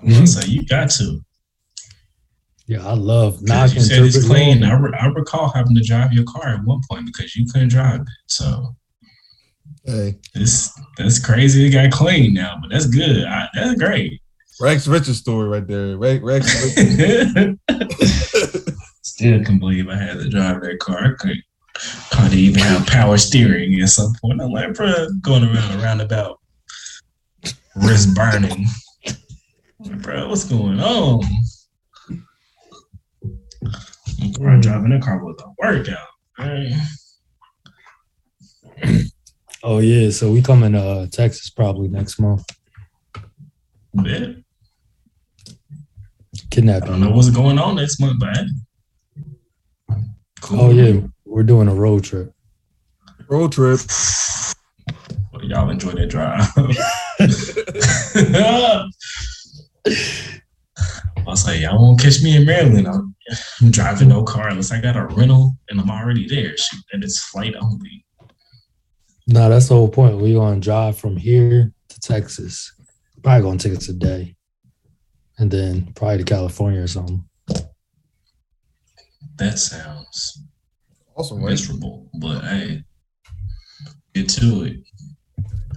I'm gonna (laughs) say you got to. Yeah, I love knocking. You said it's clean. I, re- I recall having to drive your car at one point because you couldn't drive it. So Hey, this that's crazy. It got clean now, but that's good. I, that's great. Rex Richard story right there. Rex, (laughs) Rex (laughs) Still can't believe I had to drive that car. I couldn't, couldn't even have power steering at some point. I'm like, bro, going around a roundabout, wrist burning. Like, bro, what's going on? I'm driving a car was a workout. Right? Oh yeah, so we coming to uh, Texas probably next month. Yeah. Kidnapping. I don't know what's going on next month, but cool. Oh yeah, we're doing a road trip. Road trip. Well, y'all enjoy that drive. I was like, y'all won't catch me in Maryland. I'm, I'm driving no car unless I got a rental and I'm already there. Shoot, and it's flight only. No, that's the whole point. We're gonna drive from here to Texas. Probably gonna take us a day. And then probably to California or something. That sounds awesome. Miserable, but hey, get to it.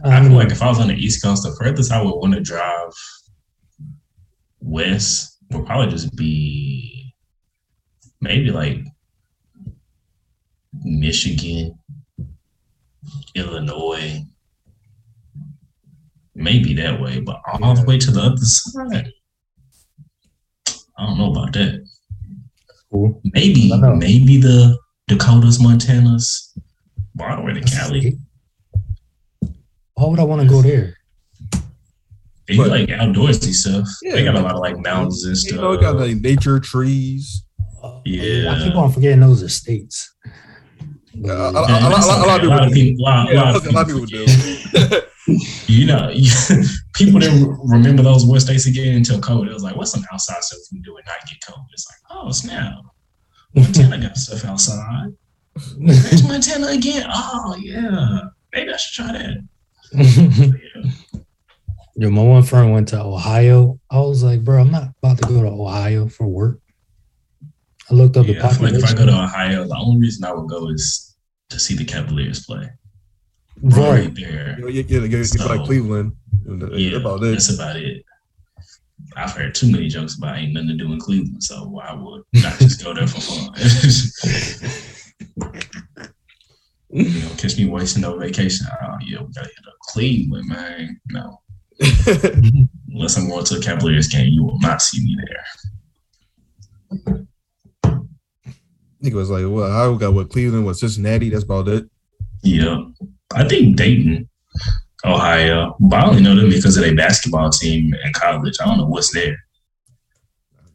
I uh-huh. feel like if I was on the East Coast, the furthest I would want to drive west would probably just be maybe like Michigan Illinois, maybe that way, but all the way to the other side, I don't know about that. Cool. Maybe, maybe the Dakotas, Montanas, but all the way to Cali. Why would I want to go there? They but, like outdoorsy stuff. Yeah, they got a lot of like mountains and stuff. You know, got like nature, trees. Uh, yeah, I keep on forgetting those are states. A, a, lot of people, a lot of people do. (laughs) you know, (laughs) people didn't remember those West states again until COVID. It was like, what's some outside stuff we can do and not get COVID? It's like, oh snap, Montana got stuff outside. There's Montana again. Oh yeah, maybe I should try that. yeah. (laughs) Yo, my one friend went to Ohio. I was like, bro, I'm not about to go to Ohio for work. I looked up yeah, the population. like if I go to Ohio, the only reason I would go is to see the Cavaliers play. Right, right there. You know, you, so, like Cleveland. Yeah, about it. that's about it. I've heard too many jokes about ain't nothing to do in Cleveland, so why would not just go there for fun? (laughs) you know, catch me wasting no vacation. Oh yeah, we gotta hit up Cleveland, man. No. (laughs) Unless I'm going to a Cavaliers game, you will not see me there. Nigga was like, well, I got what Cleveland, what Cincinnati. That's about it. Yeah, I think Dayton, Ohio, but I only know them because of their basketball team in college. I don't know what's there.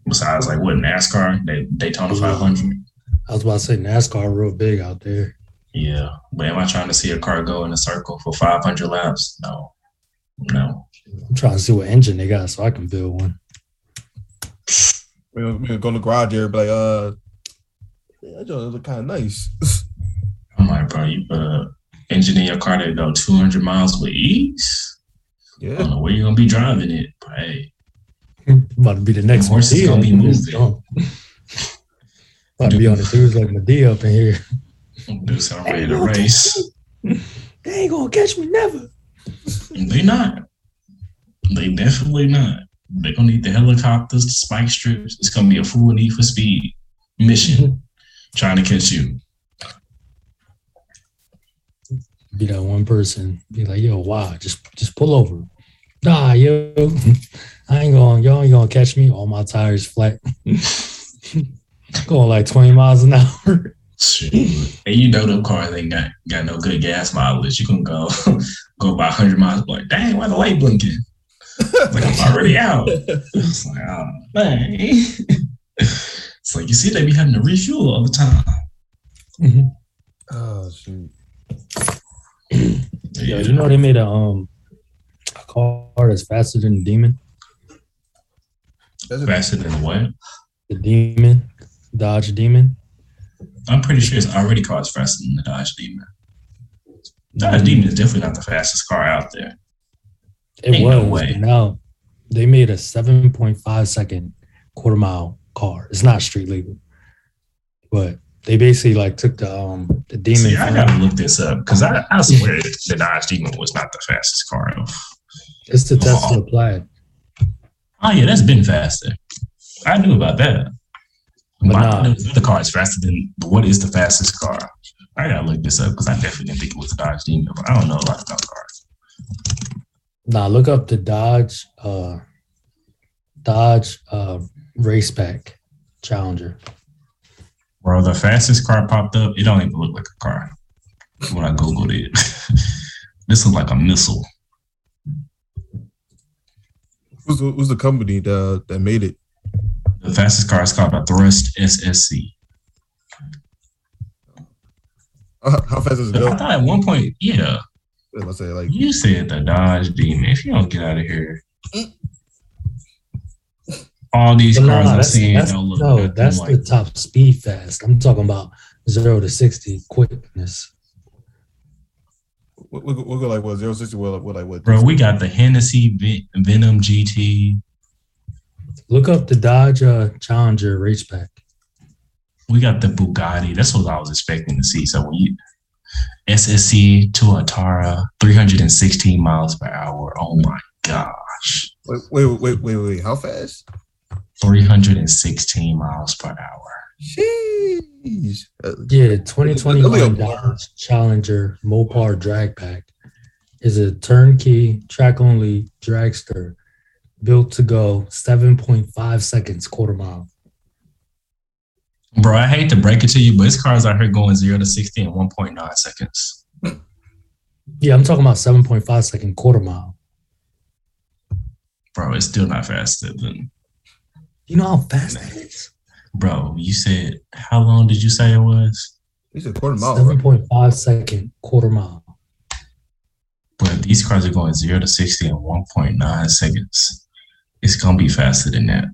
Besides, like what NASCAR, they Daytona 500. I was about to say NASCAR real big out there. Yeah, but am I trying to see a car go in a circle for 500 laps? No, no. I'm trying to see what engine they got so I can build one. We're gonna go to the garage there, but like, uh, that joint look kind of nice. (laughs) I'm like, bro, you put an engine in your car that go 200 miles with ease. Yeah. I don't know where you're gonna be driving it, but hey, (laughs) about to be the next horse is gonna be moving. about to be on the dudes like Madea up in here. (laughs) Dudes are ready to race. They ain't gonna catch me never. They not. They definitely not. They're gonna need the helicopters, the spike strips. It's gonna be a full need for speed mission (laughs) trying to catch you. Be that one person, be like, yo, wow, just just pull over. Nah, yo, (laughs) I ain't going, y'all ain't gonna catch me. All my tires flat. (laughs) Going like 20 miles an hour. And you know them cars ain't got, got no good gas mileage. You can go (laughs) go about 100 miles, like, dang, why the light blinking? like, I'm already out. It's like, oh, man. it's like, you see, they be having to refuel all the time. Mm-hmm. Oh, shoot. Yeah, you know they made a um a car that's faster than the demon. Faster than what? The demon, Dodge Demon. I'm pretty sure it's already cars faster than the Dodge Demon. Dodge mm-hmm. Demon is definitely not the fastest car out there. It Ain't was. No way. Now they made a 7.5 second quarter mile car. It's not street legal, but they basically like took the um the demon. See, I gotta look this up because I, I swear the Dodge Demon was not the fastest car. It's the Tesla oh. Plaid. Oh yeah, that's been faster. I knew about that. But nah. the car is faster than what is the fastest car? I gotta look this up because I definitely didn't think it was a Dodge Demon, but I don't know a lot about cars. Nah, look up the Dodge uh Dodge uh raceback Challenger. Bro, the fastest car popped up. It don't even look like a car when I googled it. (laughs) this looks like a missile. Who's the, who's the company that that made it? The fastest car is called a Thrust SSC. Uh, how fast does it go? I thought at one point, yeah. I say like you said the Dodge Demon. If you don't get out of here, all these cars no, I'm seeing that's, don't look no, that's like the top speed fast. I'm talking about zero to sixty quickness. We'll, we'll, we'll go like what zero sixty. What, what like what? Bro, we got the Hennessy Venom GT. Look up the Dodge uh, Challenger raceback. We got the Bugatti. That's what I was expecting to see. So when you SSC Tuatara, 316 miles per hour. Oh my gosh. Wait, wait, wait, wait, wait. How fast? 316 miles per hour. Jeez. Yeah, 2021 Dodge Challenger Mopar Drag Pak is a turnkey, track only dragster built to go 7.5 seconds quarter mile. Bro, I hate to break it to you, but this car's out here going zero to 60 in 1.9 seconds. Yeah, I'm talking about 7.5 second quarter mile. Bro, it's still not faster than. You know how fast that is? Bro, you said, how long did you say it was? It's a quarter mile. 7.5 right? second quarter mile. But these cars are going zero to 60 in 1.9 seconds. It's going to be faster than that.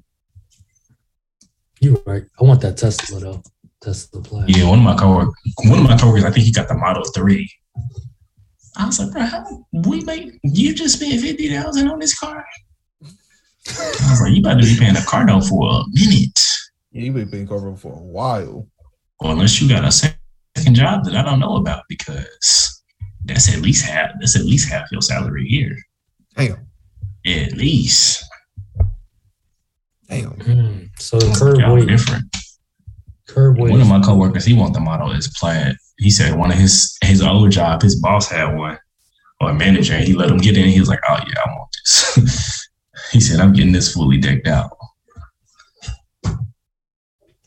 You're right. I want that Tesla though. Tesla Plaid. Yeah, one of my coworkers, one of my coworkers, I think he got the Model Three. I was like, bro, how we make you just spent fifty thousand on this car? I was like, you about to be paying a car note for a minute. Yeah, you been paying car note for a while. Well, unless you got a second job that I don't know about, because that's at least half. That's at least half your salary here. Damn. At least. Damn. Mm, so the curb weight different. Curb weight. One of my coworkers, he want the Model S Plaid. He said one of his his old job, his boss had one or a manager, and he let him get in. He was like, "Oh yeah, I want this." (laughs) he said, "I'm getting this fully decked out."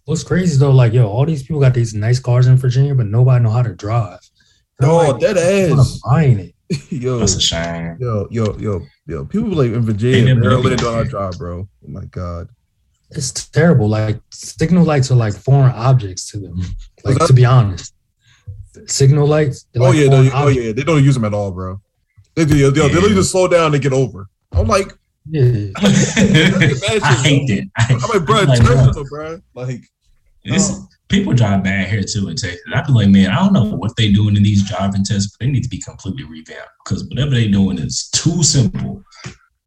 What's crazy though, like yo, all these people got these nice cars in Virginia, but nobody know how to drive. No, like, that ass. Buying it. (laughs) (laughs) yo, that's a shame. Yo, yo, yo, yo. People like in Virginia, Maryland don't know drive, bro. Oh my god, it's terrible. Like signal lights are like foreign objects to them. Like to be honest, signal lights. Oh like yeah, no, oh yeah, they don't use them at all, bro. They do. They, yeah. they don't even slow down to get over. I'm like, yeah. (laughs) I hate it. I'm like, bro, like, bro. bro. Like, no people drive bad here too in Texas. I'd be like, man, I don't know what they're doing in these driving tests, but they need to be completely revamped because whatever they're doing is too simple.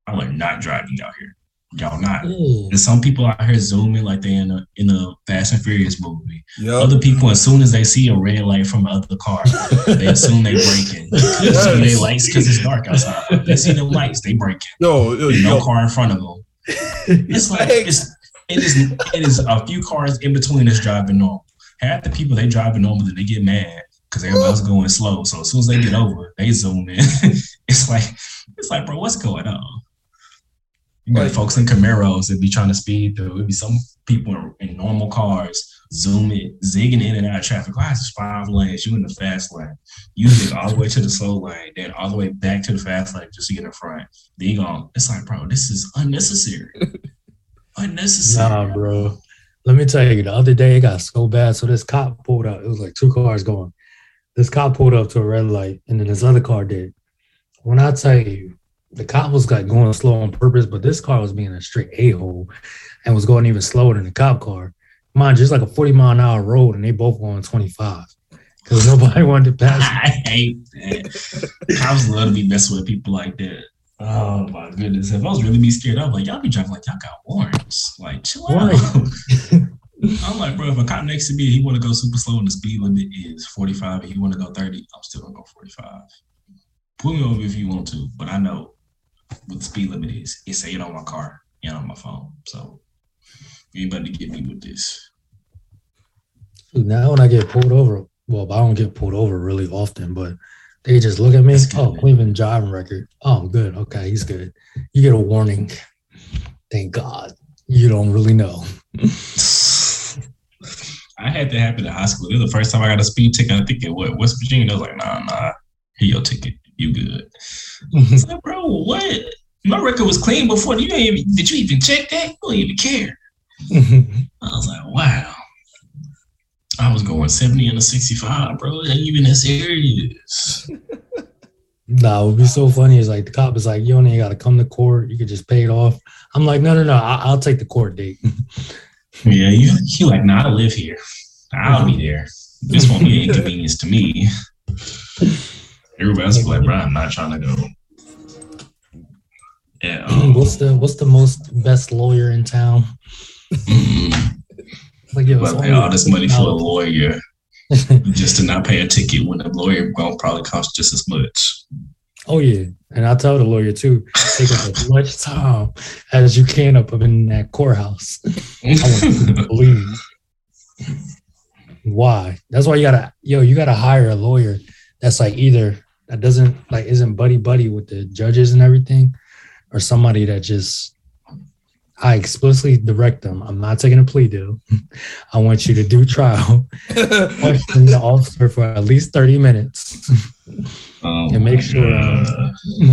I'm like, not driving out here. Y'all not. Mm. And some people out here zooming like they in a in a Fast and Furious movie. Yep. Other people, as soon as they see a red light from another car, (laughs) they assume they breaking. yes. see they lights because it's dark outside. They see the lights, they breaking. Yo, yo no yo. car in front of them. (laughs) It's like it's it is it is a few cars in between us driving normal. Half the people they driving normal, then they get mad because everybody's going slow. So as soon as they get over, they zoom in. (laughs) it's like it's like, bro, what's going on? You got folks in Camaros that be trying to speed through. It'd be some people in normal cars zooming, zigging in and out of traffic lights is five lanes. You in the fast lane. You zig all the way to the slow lane, then all the way back to the fast lane just to get in front. Then you go, it's like, bro, this is unnecessary. (laughs) unnecessary. Nah, bro. Let me tell you, the other day it got so bad. So this cop pulled up. It was like two cars going. This cop pulled up to a red light, and then this other car did. When I tell you, the cop was like going slow on purpose, but this car was being a straight a hole, and was going even slower than the cop car. Mind just like a 40 mile an hour road, and they both going 25 because nobody (laughs) wanted to pass. (laughs) I hate that. Cops love to be messing with people like that. Oh my goodness. If I was really be scared, I'm like, y'all be driving like y'all got warrants. Like, chill out. (laughs) I'm like, bro, if a cop next to me, he want to go super slow and the speed limit is 45 and he want to go 30, I'm still gonna go 45. Pull me over if you want to, but I know what the speed limit is. It's eight on my car and on my phone. So you better get me with this. Now when I get pulled over, well, I don't get pulled over really often, but they just look at me. Oh, good, oh. Cleveland driving record. Oh, good. Okay, he's good. You get a warning. Thank God. You don't really know. (laughs) I had that happen in high school. It was the first time I got a speed ticket. I think it was West Virginia. I was like, nah, nah, here your ticket. You good. Mm-hmm. It's like, bro, what? My record was clean before. You even, did you even check that? You don't even care. Mm-hmm. I was like, wow. I was going 70 and a 65, bro. It ain't even that serious. (laughs) Nah, what would be so funny is like the cop is like, you don't even got to come to court. You could just pay it off. I'm like, no, no, no. I- will take the court date. (laughs) yeah, you (laughs) you like, nah, I live here. I'll be there. This won't be an inconvenience to me. Everybody else like, bro, I'm not trying to go. Yeah. (clears throat) Um, what's the what's the most best lawyer in town? Mm-hmm. Like, yo, pay all this money for a lawyer (laughs) just to not pay a ticket when the lawyer gonna probably cost just as much. Oh yeah, and I tell the lawyer too, take up as much time as you can up in that courthouse. I want to (laughs) believe. Why? That's why you gotta, yo, you gotta hire a lawyer that's like either that doesn't like isn't buddy buddy with the judges and everything, or somebody that just I explicitly direct them. I'm not taking a plea deal. (laughs) I want you to do trial, (laughs) question the officer for at least 30 minutes, oh and make sure. Uh, (laughs)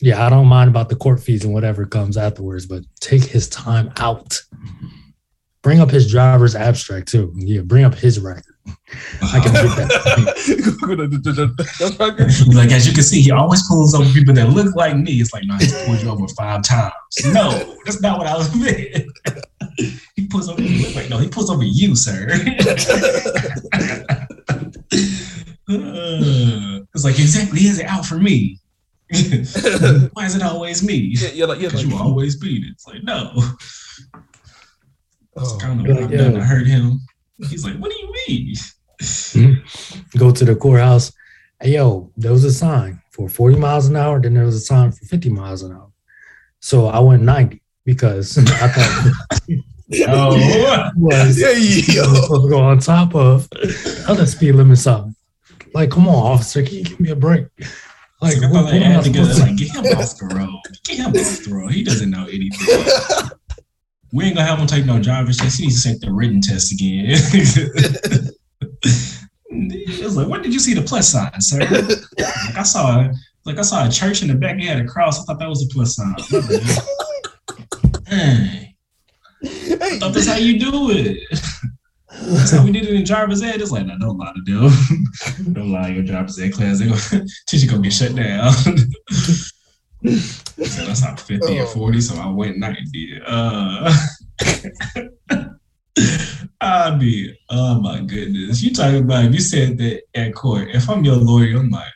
yeah, I don't mind about the court fees and whatever comes afterwards, but take his time out. Bring up his driver's abstract too. Yeah, bring up his record. I can get that. (laughs) like as you can see, he always pulls over people that look like me. It's like, no, he's pulled you over five times. No, that's not what I was meant. (laughs) he pulls over you. Wait, no, he pulls over you, sir. Uh, (laughs) it's like exactly is it out for me? Why is it always me? Yeah, you're like, you're like, you always beat it. It's like no. That's oh, kind of what I've done. I heard him He's like, what do you mean? Mm-hmm. Go to the courthouse. Hey, yo, there was a sign for 40 miles an hour. Then there was a sign for 50 miles an hour. So I went 90 because (laughs) I thought (laughs) oh, (laughs) was yeah, yeah. supposed go on top of other speed limit sign. Like, come on, officer, can you give me a break? Like, what, what am I supposed to like, get him off the road. Get him off the road. He doesn't know anything. We ain't gonna have him take no driver's test. He needs to take the written test again. (laughs) it was like, when did you see the plus sign, sir? Like I saw, like I saw a church in the back. It had a cross. I thought that was a plus sign. (laughs) hey, I thought that's how you do it. (laughs) That's how we did it in driver's ed. It's like, no, don't lie to them. don't lie in your driver's ed class. They gonna, teacher gonna get shut down. So that's not 50 oh. or 40, so I went 90. Uh, (laughs) I mean, oh my goodness. You talking about if you said that at court, if I'm your lawyer, I'm like,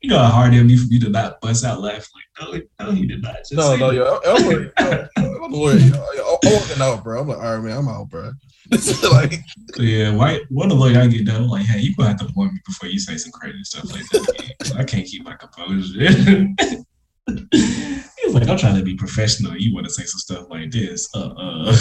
you know how hard it would be for you to not bust out laughing. Like, no, no, he did not. Just no, no, yo, I'm, lawyer, I'm lawyer. I'm walking out, bro. I'm like, all right, man, I'm out, bro. (laughs) like, yeah, why? What a lawyer I get done? Like, hey, you gonna have to warn me before you say some crazy stuff like that. I can't keep my composure. (laughs) He's like, I'm trying to be professional. You want to say some stuff like this? Uh, uh.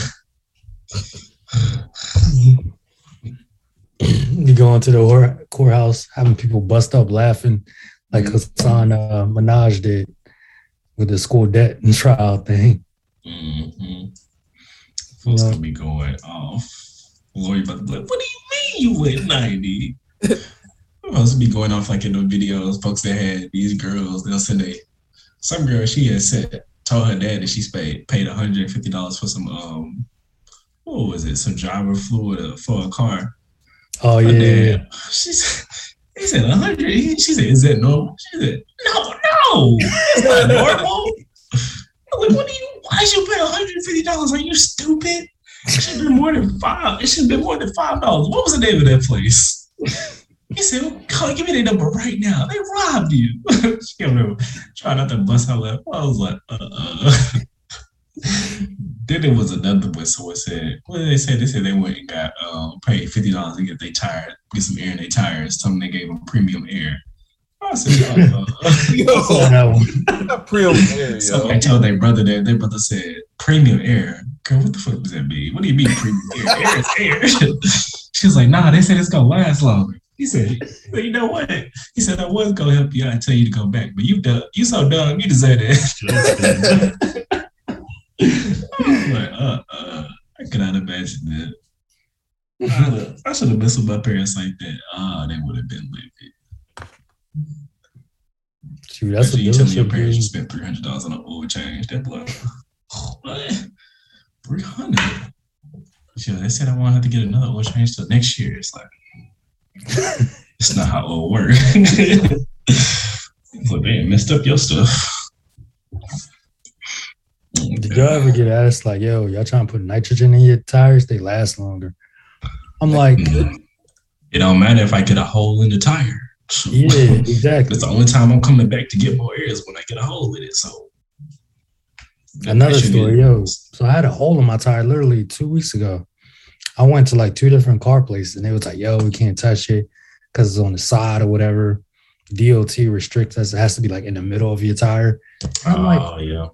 you go into the courthouse, having people bust up laughing, like mm-hmm. Hasan uh, Minhaj did with the school debt and trial thing. Mm-hmm. Folks gonna be going off. Lori about to be like, what do you mean you went 90? supposed to be going off like in the videos, folks that had these girls, they'll send a some girl she had said told her dad that she paid paid $150 for some um what was it, some driver fluid for a car. Oh yeah. Dad, she said he said 100. She said, is that normal? She said, no, no, it's not normal. Like, what do you why should you pay $150? Are you stupid? It should be more than five. It should be more than five dollars. What was the name of that place? He said, well, give me the number right now. They robbed you. (laughs) she try not to bust her lip. I was like, uh-uh. (laughs) then there was another one. Someone said, what did they say? They said they went and got um, paid fifty dollars to get their tire, get some air in their tires. Tell them they gave them premium air. I said, uh, (laughs) yo, premium air. So I told their brother that their brother said premium air. Girl, what the fuck does that mean? What do you mean premium air? Air is air. she was like, nah, they said it's gonna last longer. He said, well, you know what? He said, I was gonna help you out and tell you to go back, but you dumb, you so dumb, you deserve that. (laughs) like, uh, uh, I cannot imagine that. I, should have messed with my parents like that. Ah, uh, they would have been livid. Shoot, that's Actually, you tell me your parents you spent three hundred dollars on an oil change. That blood, what? Three hundred. Yeah, they said I won't have to get another oil change till next year. It's like it's not how it'll works. (laughs) Look, man, messed up your stuff. Did y'all ever get asked like, "Yo, y'all trying to put nitrogen in your tires? They last longer." I'm mm-hmm. like, it don't matter if I get a hole in the tire. Yeah, exactly. It's the only time I'm coming back to get more air is when I get a hole in it. So another story, yo. So I had a hole in my tire literally two weeks ago. I went to like two different car places and they was like, yo, we can't touch it because it's on the side or whatever. DOT restricts us. It has to be like in the middle of your tire. I'm oh, like, yeah.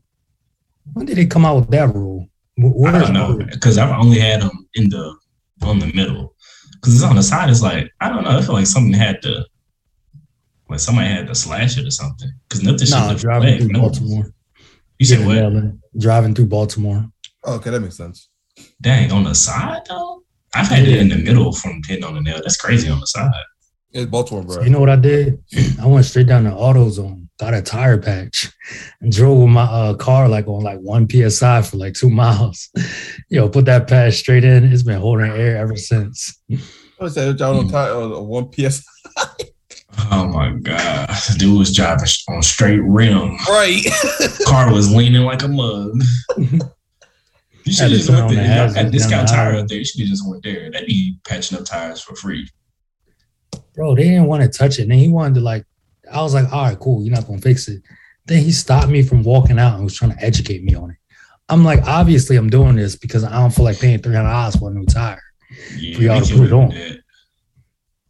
When did they come out with that rule? Where I don't know because I've only had them in the on the middle because it's on the side. It's like I don't know. I feel like something had to, like somebody had to slash it or something because nothing. Nah, driving through no. Baltimore. You said what? Driving through Baltimore. Oh, okay, that makes sense. Dang, on the side though. I've had it in the middle from hitting on the nail. That's crazy on the side. It's Baltimore, bro. So you know what I did? (clears throat) I went straight down to AutoZone, got a tire patch, (laughs) and drove with my uh, car like on like one psi for like two (laughs) miles. Yo, put that patch straight in. It's been holding air ever since. I said y'all on tire on one psi. Oh my god, dude was driving on straight rim. Right, (laughs) car was leaning like a mug. You should just went there. At discount tire up there. You should just went there. They'd be patching up tires for free. Bro, they didn't want to touch it. And then he wanted to like, I was like, all right, cool. You're not gonna fix it. Then he stopped me from walking out and was trying to educate me on it. I'm like, obviously, I'm doing this because I don't feel like paying three hundred dollars for a new tire yeah, for y'all to put it on. That.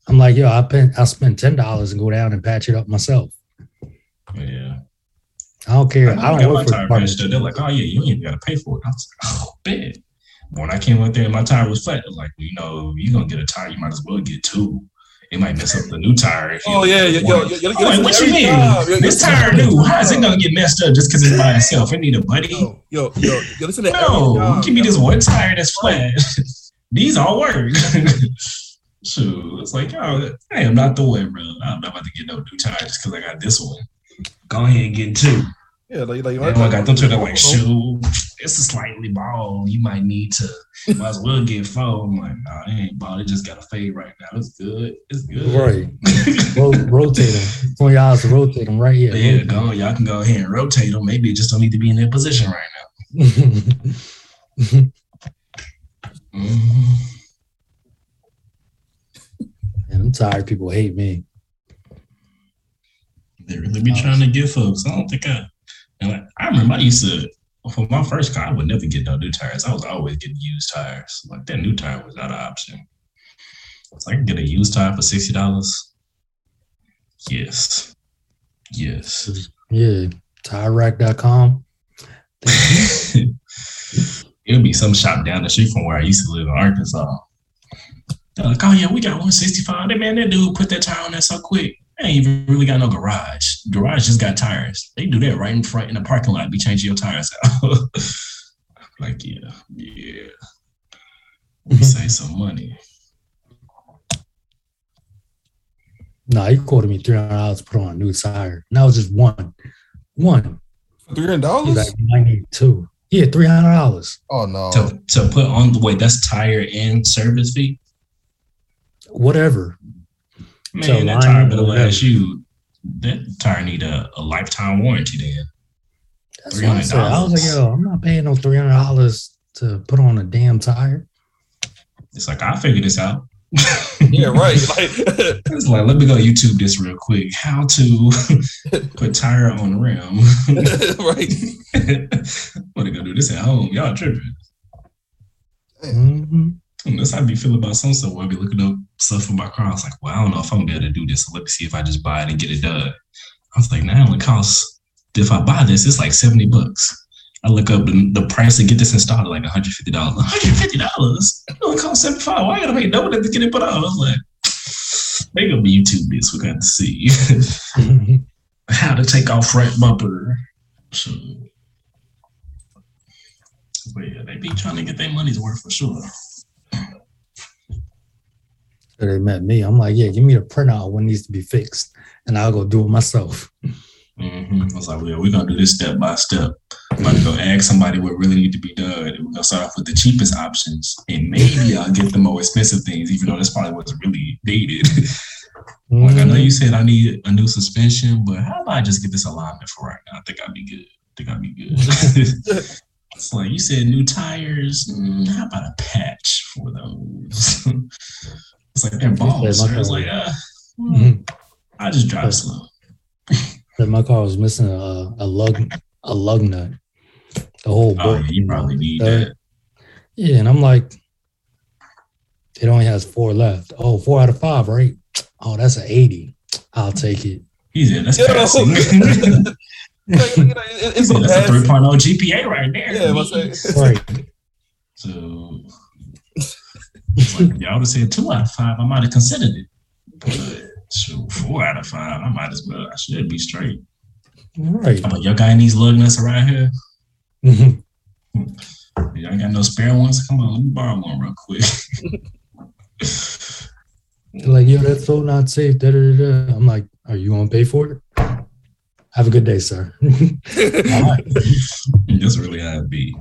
I'm like, yo, I pay, I'll spend ten dollars and go down and patch it up myself. Yeah. I don't care. I, I don't work for register. They're like, oh yeah, you ain't even gotta pay for it. I was like, oh bet. When I came up there and my tire was flat, like, you know, you're gonna get a tire, you might as well get two. It might mess up the new tire. oh yeah, yo, yo, yo, yo, like, what you mean? this tire new? How is it gonna get messed up just because it's by itself? It need a buddy. Yo, yo, yo, yo listen to no. Give me this one tire that's flat. These all work. Shoot, it's like, oh, I am not the way, bro. I'm not about to get no new tire just because I got this one. Go ahead and get two. Yeah, like like, like, like I don't turn like shoe. It's a slightly bald. You might need to. Might as well get four. I'm like, nah, it ain't bald. It just got a fade right now. It's good. It's good. Right. (laughs) Ro- rotate them. Twenty dollars to rotate them right here. Yeah, go on. Y'all can go ahead and rotate them. Maybe it just don't need to be in that position right now. (laughs) mm-hmm. And I'm tired. People hate me. They really be trying to get folks. I don't think I. And like, I remember I used to for my first car, I would never get no new tires. I was always getting used tires. Like that new tire was not an option. So I can get a used tire for sixty dollars. Yes. Yes. Yeah. TireRack.com. (laughs) It'll be some shop down the street from where I used to live in Arkansas. They're like, oh yeah, we got 165. That man, that dude put that tire on there so quick ain't even really got no garage. Garage just got tires. They do that right in front in the parking lot. Be changing your tires out. (laughs) Like, yeah, yeah. We save some money. No, he quoted me three hundred dollars to put on a new tire. And that was just one. One. Three hundred dollars? Like ninety two. Yeah, three hundred dollars. Oh no. To, to put on the way that's tire and service fee. Whatever. Man, so that tire better last you. That tire need a, a lifetime warranty then. That's what I said. I was like, yo, I'm not paying no three hundred dollars to put on a damn tire. It's like I figured this out. yeah, right. Like, (laughs) it's like, let me go YouTube this real quick. How to (laughs) put tire on the rim. (laughs) right. what are gonna do this at home? Y'all tripping. Mm-hmm. That's how I be feeling about some stuff. Where I be looking up stuff for my car. I was like, well, I don't know if I'm gonna do this. So let me see if I just buy it and get it done. I was like, now it only costs. If I buy this, it's like seventy bucks. I look up the, the price to get this installed like $150. $150? It only cost 75 Why gotta pay double that to get it put out? I was like, they gonna be YouTube this. We got to see (laughs) how to take off front bumper. So, but yeah, they be trying to get their money's worth for sure. So they met me. I'm like, yeah, give me the printout what needs to be fixed, and I'll go do it myself. Mm-hmm. I was like, well, we're gonna do this step by step. I'm gonna go ask somebody what really need to be done. And we're gonna start off with the cheapest options, and maybe I'll get the more expensive things, even though that's probably what's really needed. Mm-hmm. (laughs) like I know you said I need a new suspension, but how about I just get this alignment for right now? I think I'd be good. I think I'd be good. (laughs) it's like you said, new tires. Mm, how about a patch for those? (laughs) it's like they're balls. I was like, uh, mm-hmm. I just drive slow (laughs) that my car was missing a, a lug a lug nut. The whole oh, yeah, you probably need that. Yeah, and I'm like, it only has four left. Oh, four out of five, right? Oh, that's an 80. I'll take it. Easy. That's Yo. passing. (laughs) it's, that's a 3.0 GPA right there. Yeah, what's right. So it's like y'all would have said two out of five, I might have considered it. But Shoot, four out of five. I might as well. I should be straight. Right. But y'all got any lug nuts around here? Mm-hmm. Y'all got no spare ones? Come on, let me borrow one real quick. (laughs) like, yo, that's so not safe. Da, da, da. I'm like, are you gonna pay for it? Have a good day, sir. (laughs) (laughs) That's really how it be.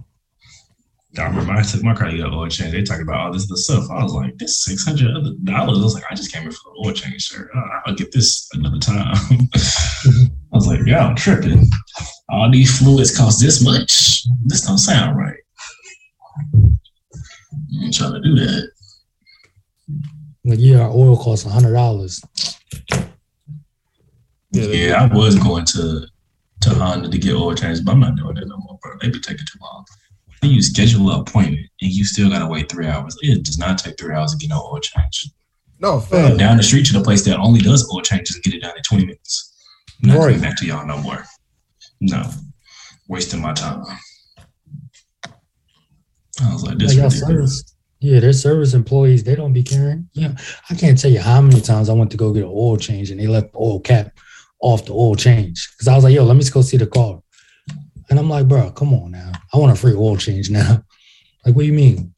I remember I took my car to get oil change. They talking about all this other stuff. I was like, this six hundred other dollars. I was like, I just came here for the oil change, sir. Uh, I'll get this another time. (laughs) I was like, yeah, I'm tripping. All these fluids cost this much. This don't sound right. I ain't trying to do that. Like, yeah, our oil costs hundred dollars. Yeah, yeah, I was going to to Honda to get oil change, but I'm not doing that no more, bro. They be taking too long you schedule an appointment and you still gotta wait three hours. It does not take three hours to get no oil change. No, fam. down the street to the place that only does oil changes and get it done in 20 minutes. I'm not coming back to y'all no more. No. Wasting my time. I was like, this like service, Yeah, their service employees, they don't be caring. Yeah. I can't tell you how many times I went to go get an oil change and they left the oil cap off the oil change. Cause I was like, yo, let me just go see the car. And I'm like, bro, come on now. I want a free oil change now. Like, what do you mean?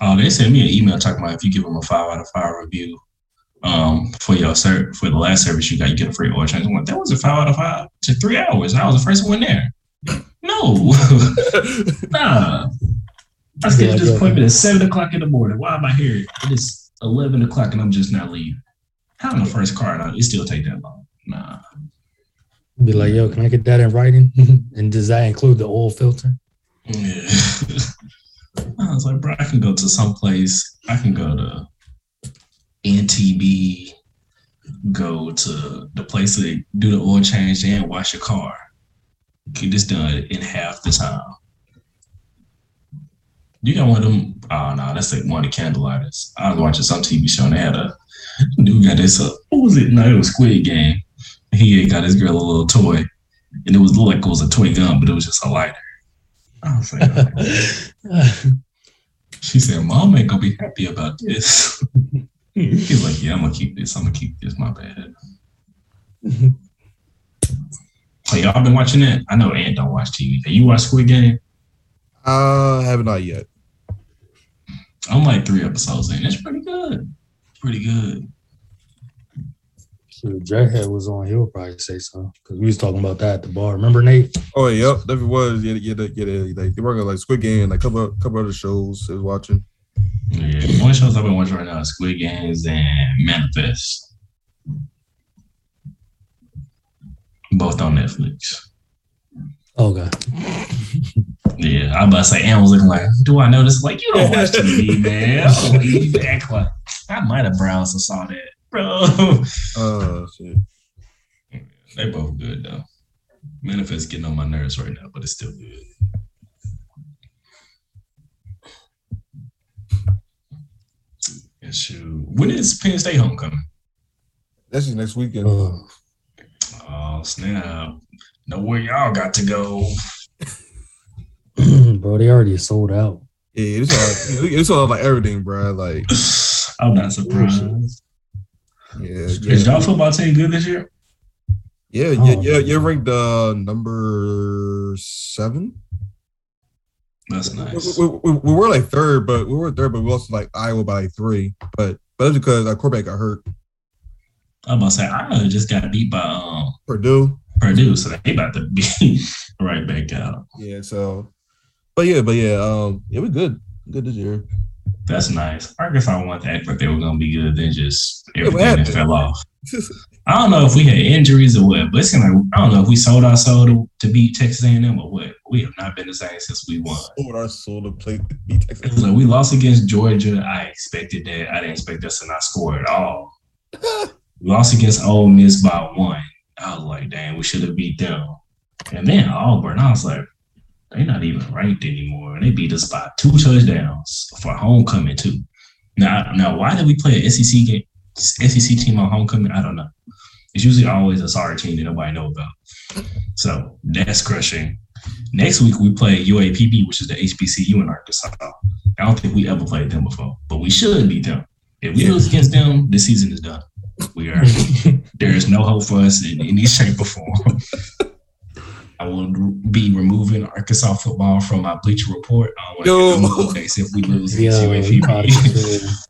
Oh, they sent me an email talking about if you give them a five out of five review um, for your ser- for the last service you got, you get a free oil change. I went, that was a five out of five. to three hours. I was the first one there. No, (laughs) nah. I scheduled this appointment at seven o'clock in the morning. Why am I here? It is eleven o'clock and I'm just now leaving. How in the first car? It still take that long? Nah. Be like, yo, can I get that in writing? (laughs) and does that include the oil filter? Yeah. (laughs) I was like, bro, I can go to some place. I can go to NTB, go to the place to do the oil change and wash your car. Get this done in half the time. You got one of them. Oh no, that's like one of the candlelighters. I was watching some TV show and they had a (laughs) dude got this. Uh, what was it? No, it was Squid Game he got his girl a little toy, and it was like it was a toy gun, but it was just a lighter. I was like, she said, "Mom ain't gonna be happy about this." (laughs) He's like, "Yeah, I'm gonna keep this. I'm gonna keep this. My bad." oh, y'all been watching that? I know Ant don't watch TV. Have you watch Squid Game? Uh, I have not yet. I'm like three episodes in. It's pretty good. Pretty good. So Jughead was on, he'll probably say so because we was talking about that at the bar. Remember Nate? Oh yep, that was yeah, yeah, yeah, yeah. Like they working like Squid Game, like a couple, couple other shows I was watching. Yeah, one shows I've been watching right now: Squid Games and Manifest. Both on Netflix. Okay. Yeah, I'm about to say, Ann was looking like, do I know this? Like, you don't watch TV, man. Oh, you act like I might have browsed and saw that, bro. Oh shit. They both good though. Manifest getting on my nerves right now, but it's still good. Shoot, when is Penn State homecoming? That's just next weekend. Uh, Oh snap! Know where y'all got to go? (clears throat) bro, they already sold out. Yeah, it's all it's all like everything, bro. Like (sighs) I'm not surprised. Yeah, Is yeah, y'all football team good this year? yeah, yeah, yeah. You're ranked uh number seven. That's nice. We, we, we were like third, but we were third, but we lost like Iowa by like three. But but that's because our quarterback got hurt. I'm about to say I just got beat by um, Purdue. Purdue, so they about to be (laughs) right back out. Yeah, so but yeah, but yeah, um, yeah, we're good. Good this year. That's nice. I Arkansas wanted to act like they were gonna be good, then just everything that fell off. (laughs) I don't know if we had injuries or what, but it's of I don't know if we sold our soul to, to beat Texas A&M or what. We have not been the same since we won. Sold our soul to play to beat Texas. like we lost against Georgia. I expected that. I didn't expect us to not score at all. we (laughs) lost against Ole Miss by one. I was like, damn, we should have beat them. And then Auburn, I was like, they're not even ranked anymore. And they beat us by two touchdowns for homecoming too. Now, now, why did we play an SEC game, SEC team on homecoming? I don't know. It's usually always a sorry team that nobody know about. So that's crushing. Next week we play UAPB, which is the HBCU in Arkansas. I don't think we ever played them before, but we should beat them. If we Yeah. lose against them, the season is done. We are (laughs) there is no hope for us in any shape or form. (laughs) I will be removing Arkansas football from my Bleacher Report. I don't want to Yo. if we (laughs) lose Yeah, against UAPB.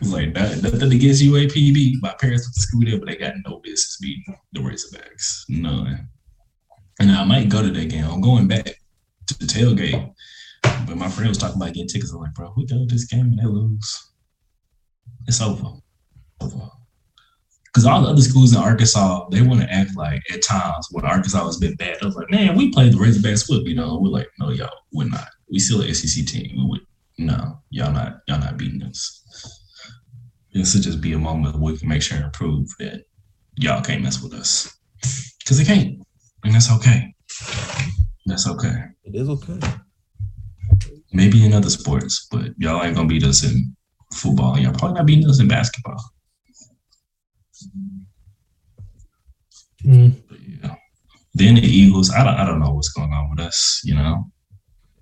It's like that, nothing against UAPB. My parents went to school there, but they got no business beating the Razorbacks. None. And I might go to that game. I'm going back to the tailgate. But my friend was talking about getting tickets. I'm like, bro, we go to this game and they lose. It's over. Over. Because all the other schools in Arkansas, they want to act like at times when Arkansas has been bad. I was like, man, we played the Razorbacks foot, you know. We're like, no, y'all, we're not. We still an SEC team. We would no, y'all not, y'all not beating us. This would just be a moment where we can make sure and prove that y'all can't mess with us. Because they can't. And that's okay. That's okay. It is okay. Maybe in other sports, but y'all ain't gonna beat us in football. Y'all probably not beating us in basketball. Mm. But yeah. Then the Eagles, I don't I don't know what's going on with us, you know.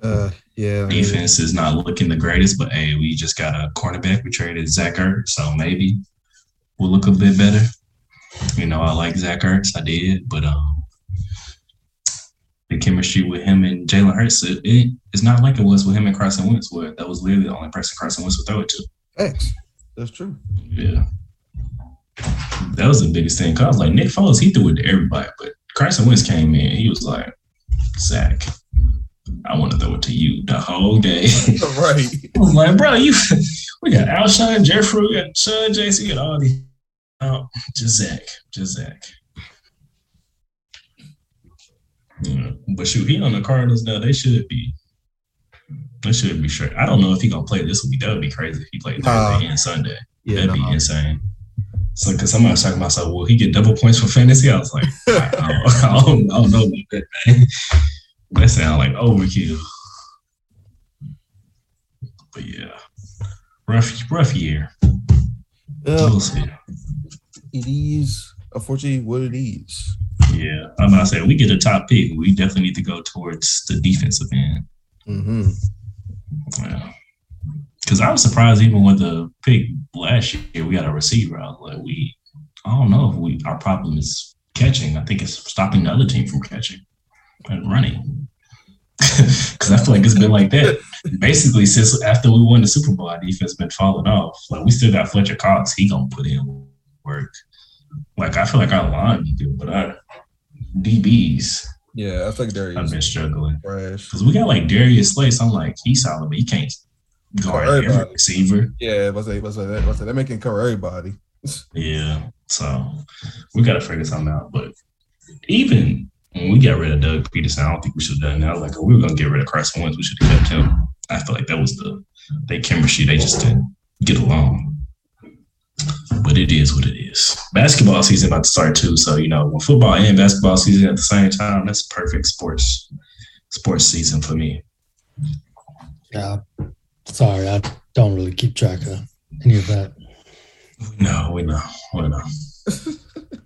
Uh, yeah. I mean, Defense is not looking the greatest, but hey, we just got a cornerback. We traded Zach Ertz, so maybe we'll look a bit better. You know, I like Zach Ertz, I did, but um, the chemistry with him and Jalen Hurts, it, it, it's not like it was with him and Carson Wentz, where that was literally the only person Carson Wentz would throw it to. Facts. That's true. Yeah, that was the biggest thing. Cause I was like, Nick Foles, he threw it to everybody, but Carson Wentz came in, he was like, Zach, I want to throw it to you the whole day. (laughs) right. (laughs) I was like, bro, you (laughs) we got Alshon Jeffery, we got Sean JC, we got all these. Oh, just Zach, just Zach. Yeah, but shoot, he on the Cardinals now. They should be. They should be sure. I don't know if he gonna play this week. That would be crazy if he played Nah. Thursday and Sunday. Yeah. That'd be nah. insane. So, because somebody was talking about, so will he get double points for fantasy? I was like, I, (laughs) I, don't, I, don't, I don't know about that, man. That sounds like overkill. But yeah, rough, rough year. Yeah, We'll see. it is unfortunately what it is. Yeah, I'm about to say we get a top pick. We definitely need to go towards the defensive end. Mm-hmm. Yeah. Because I was surprised even with the pick last year, we got a receiver. I was like, we, I don't know if we our problem is catching. I think it's stopping the other team from catching and running. (laughs) Because I feel like it's been like that basically since after we won the Super Bowl. Our defense been falling off. Like we still got Fletcher Cox. He gonna put in work. Like I feel like our line good, but our DBs. Yeah, I think Darius. I've been struggling because we got like Darius Slay. So I'm like, he's solid, but he can't guard every receiver. Yeah, what's that? What's that? What's that? They're making cover everybody. (laughs) yeah, so we got to figure something out. But even when we got rid of Doug Pederson, I don't think we should have done that. Like we were gonna get rid of Carson Wentz, we should have kept him. I feel like that was the they chemistry. They just didn't get along. But it is what it is. Basketball season about to start too. So you know, when football and basketball season at the same time, that's perfect sports sports season for me. Yeah. Sorry, I don't really keep track of any of that. No, we know. We know. (laughs)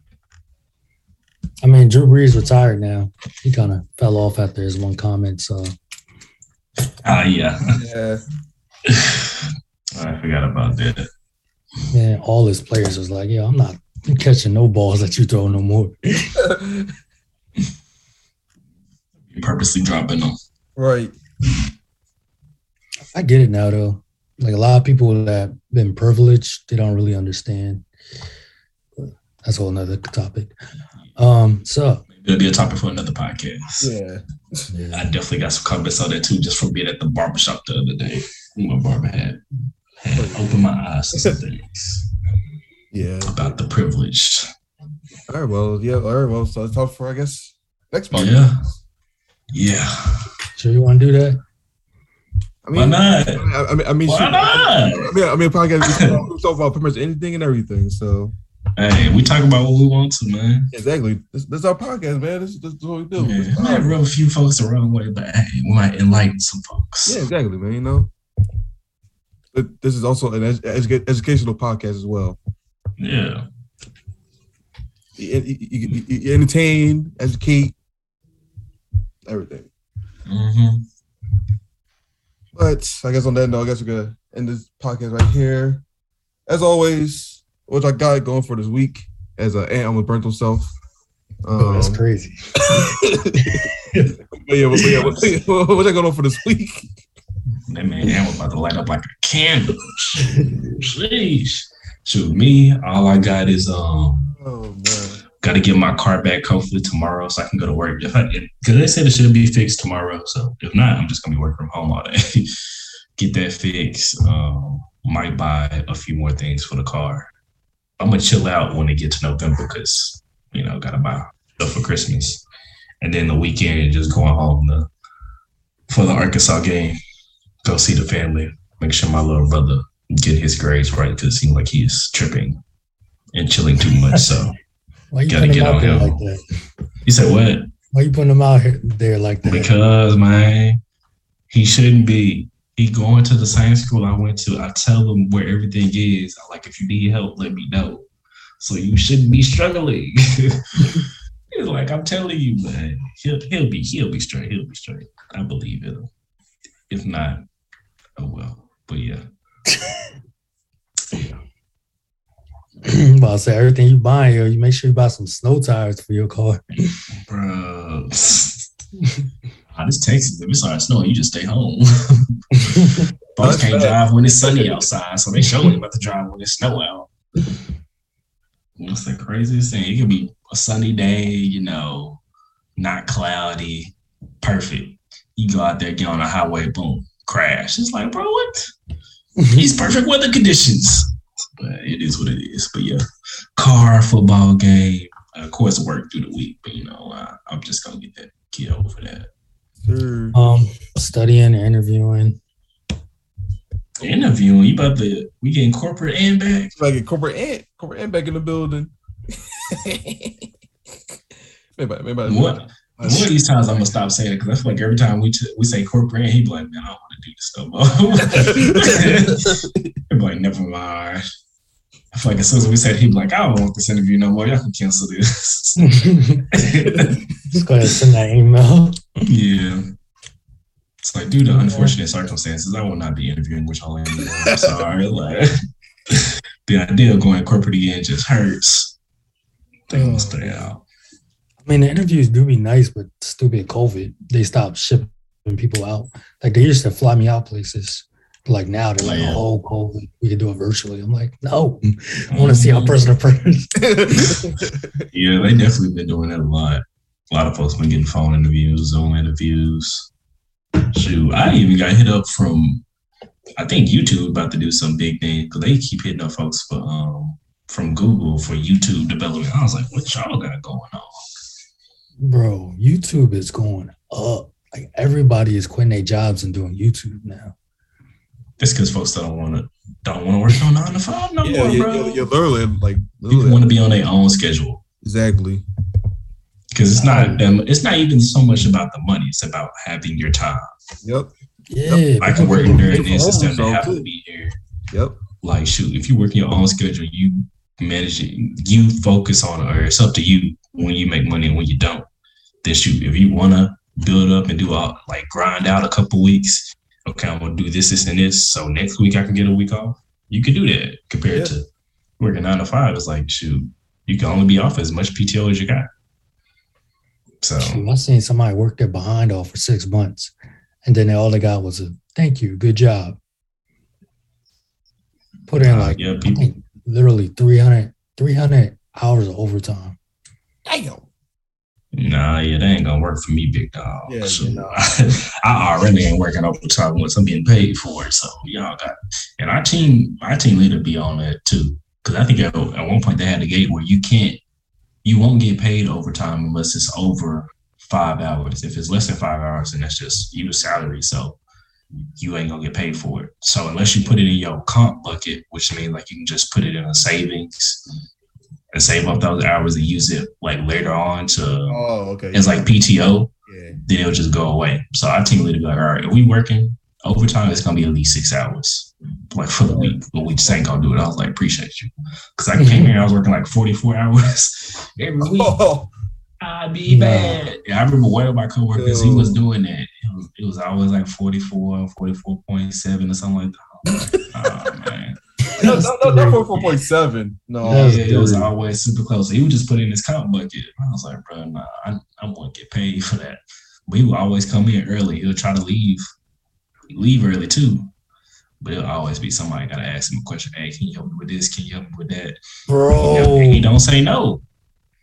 I mean, Drew Brees retired now. He kind of fell off after his one comment. So. Ah, uh, yeah. Yeah. (laughs) I forgot about that. Man, all his players was like, "Yo, I'm not catching no balls that you throw no more." (laughs) purposely dropping them. Right. I get it now though. Like a lot of people that been privileged, they don't really understand. That's a whole nother topic. Um, so it'll be a topic for another podcast. Yeah. yeah. I definitely got some comments on that too, just from being at the barbershop the other day. My barber had, had opened my eyes to some things. Yeah. About the privileged. All right, well, yeah, all right, well, so let's for I guess next podcast. Yeah. Yeah. Sure you want to do that? I mean, Why not? I mean, I mean, Why shoot, not? I mean, I mean, podcast talk about pretty much anything and everything. So, hey, we talk about what we want to, man. Exactly. This, this is our podcast, man. This, is what we do. Yeah, we might rub a few folks the wrong way, but hey, we might enlighten some folks. Yeah, exactly, man. You know, but this is also an edu- educational podcast as well. Yeah. You, you, you, you entertain, educate, everything. Mm-hmm. But I guess on that note, I guess we're gonna end this podcast right here. As always, what I got going for this week as an ant almost burnt himself. Um, oh, that's um, crazy. (laughs) (laughs) but yeah, but yeah, what, what, I going on for this week? That man Ant was about to light up like a candle. (laughs) Sheesh. Shoot, me, all I got is um oh, man. Got to get my car back hopefully tomorrow so I can go to work. If I because they said it should be fixed tomorrow, so if not, I'm just gonna be working from home all day. (laughs) get that fixed. Um, might buy a few more things for the car. I'm gonna chill out when it gets to November because you know gotta buy stuff for Christmas, and then the weekend just going home to, for the Arkansas game. Go see the family. Make sure my little brother get his grades right because it seems like he's tripping and chilling too much. So why you Gotta putting him out there like that? You said what? Why you putting him out there like that? Because man, he shouldn't be. He going to the same school I went to. I tell him where everything is. Like if you need help, let me know. So you shouldn't be struggling. (laughs) He's like, I'm telling you, man. He'll he'll be he'll be straight. He'll be straight. I believe it. If not, oh well. But yeah. (laughs) yeah. (clears throat) about to say everything you buy here, you make sure you buy some snow tires for your car. Bro. (laughs) Ah, this Texas, if it starts snowing, you just stay home. (laughs) Folks can't drive when it's sunny outside, so they showing about to drive when it's snow out. What's the craziest thing? It could be a sunny day, you know, not cloudy, perfect. You go out there, get on a highway, boom, crash. It's like, bro, what? (laughs) These perfect weather conditions but it is what it is. But yeah, car, football game, of course, work through the week. But you know, I, am just gonna get that kid over that. Sure. Um, studying, interviewing. Interviewing, you about to we getting corporate and back? Like a corporate and corporate and back in the building. (laughs) maybe, maybe, what? One of these times I'm gonna stop saying it because I feel like every time we t- we say corporate, he be like, "Man, I don't want to do this stuff." (laughs) he be like, "Never mind." I feel like as soon as we said, he'd be like, "I don't want this interview no more. Y'all can cancel this." (laughs) Just go ahead and send that email. Yeah. It's like due to unfortunate circumstances, I will not be interviewing with y'all anymore. I'm sorry. Like (laughs) the idea of going corporate again just hurts. They will oh. stay out. I mean, the interviews do be nice, but stupid COVID, they stopped shipping people out. Like they used to fly me out places. Like now they're like, oh, COVID, we can do it virtually. I'm like, no, I want to see our person to person. yeah, they definitely been doing that a lot. A lot of folks been getting phone interviews, Zoom interviews. Shoot, I even got hit up from, I think YouTube about to do some big thing because they keep hitting up folks for um from Google for YouTube development. I was like, what y'all got going on? Bro, YouTube is going up. Like everybody is quitting their jobs and doing YouTube now. It's because folks don't want to don't want to work on nine to five no yeah, more, bro. You're, you're literally like literally. people want to be on their own schedule. Exactly. Because it's not them. It's not even so much about the money. It's about having your time. Yep. Yeah. Yep. I can work during this instead of having to be here. Yep. Like shoot, if you work your own schedule, you manage it. You focus on it, or it's up to you when you make money and when you don't. Shoot, if you wanna build up and do all like grind out a couple weeks, okay, I'm gonna do this, this, and this. So next week I can get a week off. You can do that compared yeah. to working nine to five. It's like shoot, you can only be off as much PTO as you got. So I seen somebody work their behind off for six months, and then all they got was a thank you, good job. Put in uh, like yeah, people, literally 300, 300 hours of overtime. Damn. Nah, yeah, that ain't gonna work for me, big dog. Yeah, so, you know. (laughs) I already ain't working overtime once I'm getting paid for it. So y'all got, and our team, our team leader be on that too. Because I think at, at one point they had a gate where you can't, you won't get paid overtime unless it's over five hours. If it's less than five hours, then that's just you salary. So you ain't gonna get paid for it. So unless you put it in your comp bucket, which means like you can just put it in a savings and save up those hours and use it like later on to oh okay it's like PTO, yeah. then it'll just go away. So our team leader be like, all right, if we working overtime, it's gonna be at least six hours like for the week, but we just ain't gonna do it. I was like, appreciate you. Cause I came here, I was working like 44 hours (laughs) every week. Oh. (laughs) I'd be bad. Yeah, I remember one of my coworkers, he was doing that. It was, it was always like 44, 44.7 or something like that. oh, (laughs) man. No, no, no, not 44.7. No. Yeah, it was always super close. He would just put in his comp bucket. I was like, bro, nah, I, I won't get paid for that. But he would always come in early. He'll try to leave, leave early too. But it'll always be somebody got to ask him a question. Hey, can you help me with this? Can you help me with that? Bro. He, he don't say no.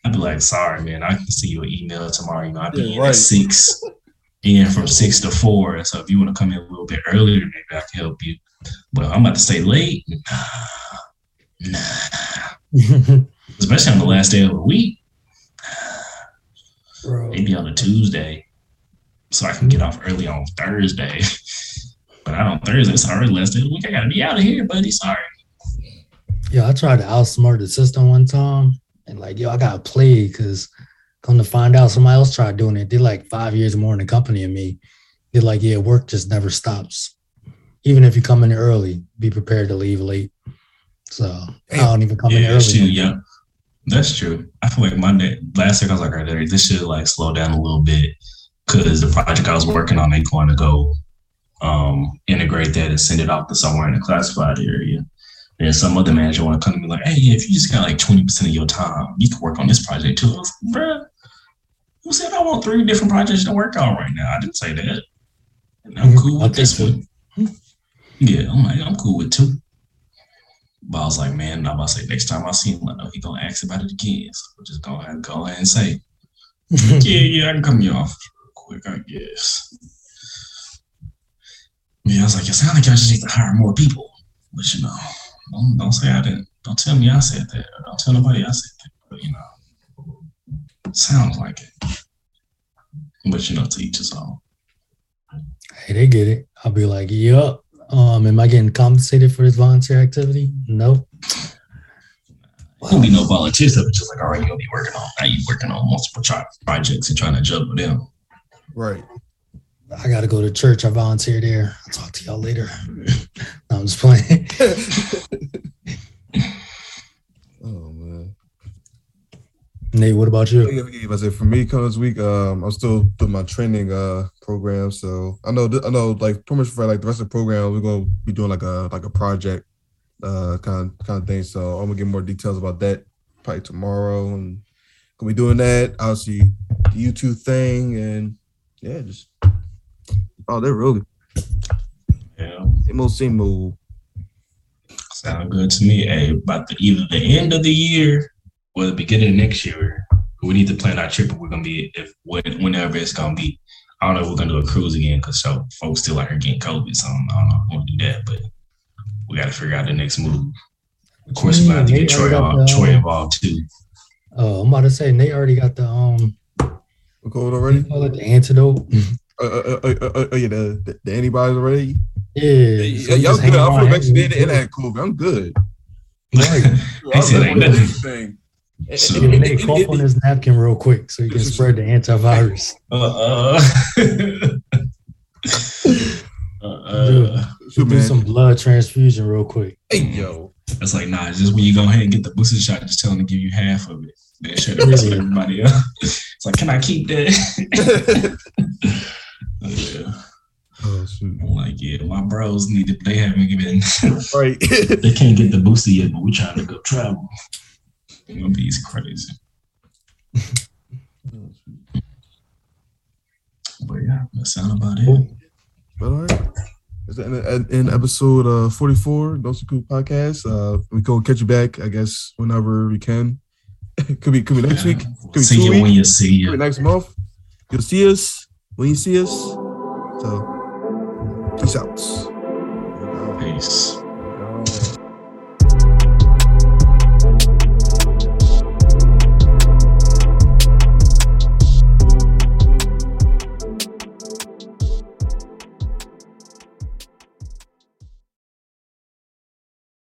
I'd be like, sorry, man, I can see your email tomorrow. You know, I'll be yeah, in right. at six, (laughs) in from six to four. And so if you want to come in a little bit earlier, maybe I can help you. But I'm about to stay late. Nah, nah. (laughs) Especially on the last day of the week. Bro. Maybe on a Tuesday. So I can get off early on Thursday. (laughs) but I don't Thursday. Sorry, last day of the week. I gotta be out of here, buddy. Sorry. Yeah, I tried to outsmart the system one time and like, yo, I gotta play because come to find out somebody else tried doing it. Did like five years more in the company than me. They're like, yeah, work just never stops. Even if you come in early, be prepared to leave late. So I don't even come yeah, in early. True, yeah, that's true. I feel like Monday last week I was like, all right, this should like slow down a little bit because the project I was working on, they going to go um, integrate that and send it off to somewhere in the classified area. And some other manager want to come to me like, hey, if you just got like 20% of your time, you can work on this project too. I was like, bruh, who said I want three different projects to work on right now? I didn't say that. And I'm mm-hmm. cool with this one. Yeah, I'm like, I'm cool with two. But I was like, man, I'm about to say next time I see him, I know he gonna ask about it again. So we'll just go ahead and go ahead and say, (laughs) yeah, yeah, I can come you off quick, I guess. Yeah, I was like, it sounds like I just need to hire more people. But you know, don't, don't say I didn't. Don't tell me I said that. Don't tell nobody I said that. But you know, sounds like it. But you know, to each his own. Hey, they get it. I'll be like, yup. Um, am I getting compensated for this volunteer activity? No. Well, will be no volunteer stuff. It's just like, all right, you'll be working on now. You working on multiple projects and trying to juggle them. Right. I got to go to church. I volunteer there. I'll talk to y'all later. (laughs) no, I'm just playing. (laughs) oh man. Nate, what about you? I said for me, coming this week, um, I'm still doing my training uh program. So I know, I know, like pretty much for like the rest of the program, we're gonna be doing like a like a project uh kind of kind of thing. So I'm gonna get more details about that probably tomorrow, and gonna be doing that. Obviously, the YouTube thing, and yeah, just Oh, they're really. Yeah. Same old, same old. Sound good to me. Hey, about the either the end of the year or the beginning of next year, we need to plan our trip. If we're gonna be if whenever it's gonna be. I don't know if we're gonna do a cruise again because so folks still out here getting COVID. So I don't, I don't know if we're gonna do that, but we got to figure out the next move. Of course, we have to get Troy, involved, the, Troy involved too. Oh, I'm about to say Nate already got the um. Code already? Call it the antidote. Uh, uh, uh, uh, uh, yeah, the, the, the antibodies already. Yeah, so y'all good. I'm fully vaccinated and had COVID. I'm good. Right. (laughs) he said ain't nothing. So, and, and, and, cough on his napkin real quick so you can spread the antivirus. Uh, uh, uh, do, do some blood transfusion real quick. Hey yo, it's like nah. Just when you go ahead and get the booster shot, just tell them to give you half of it. Then share the rest with everybody else. (laughs) It's like, can I keep that? (laughs) yeah. Oh, shoot. I'm like, yeah, my bros need it. They haven't given. right. (laughs) they can't get the booster yet, but we're trying to go travel. It's gonna be crazy. but yeah, that's sound about it. But all right. In, in episode uh, 44, No Cool Podcast, uh, we go catch you back, I guess, whenever we can. (laughs) could be could be next yeah. week. Could be see you weeks, when you see you. next month. You'll see us when you see us. So, peace out. Peace.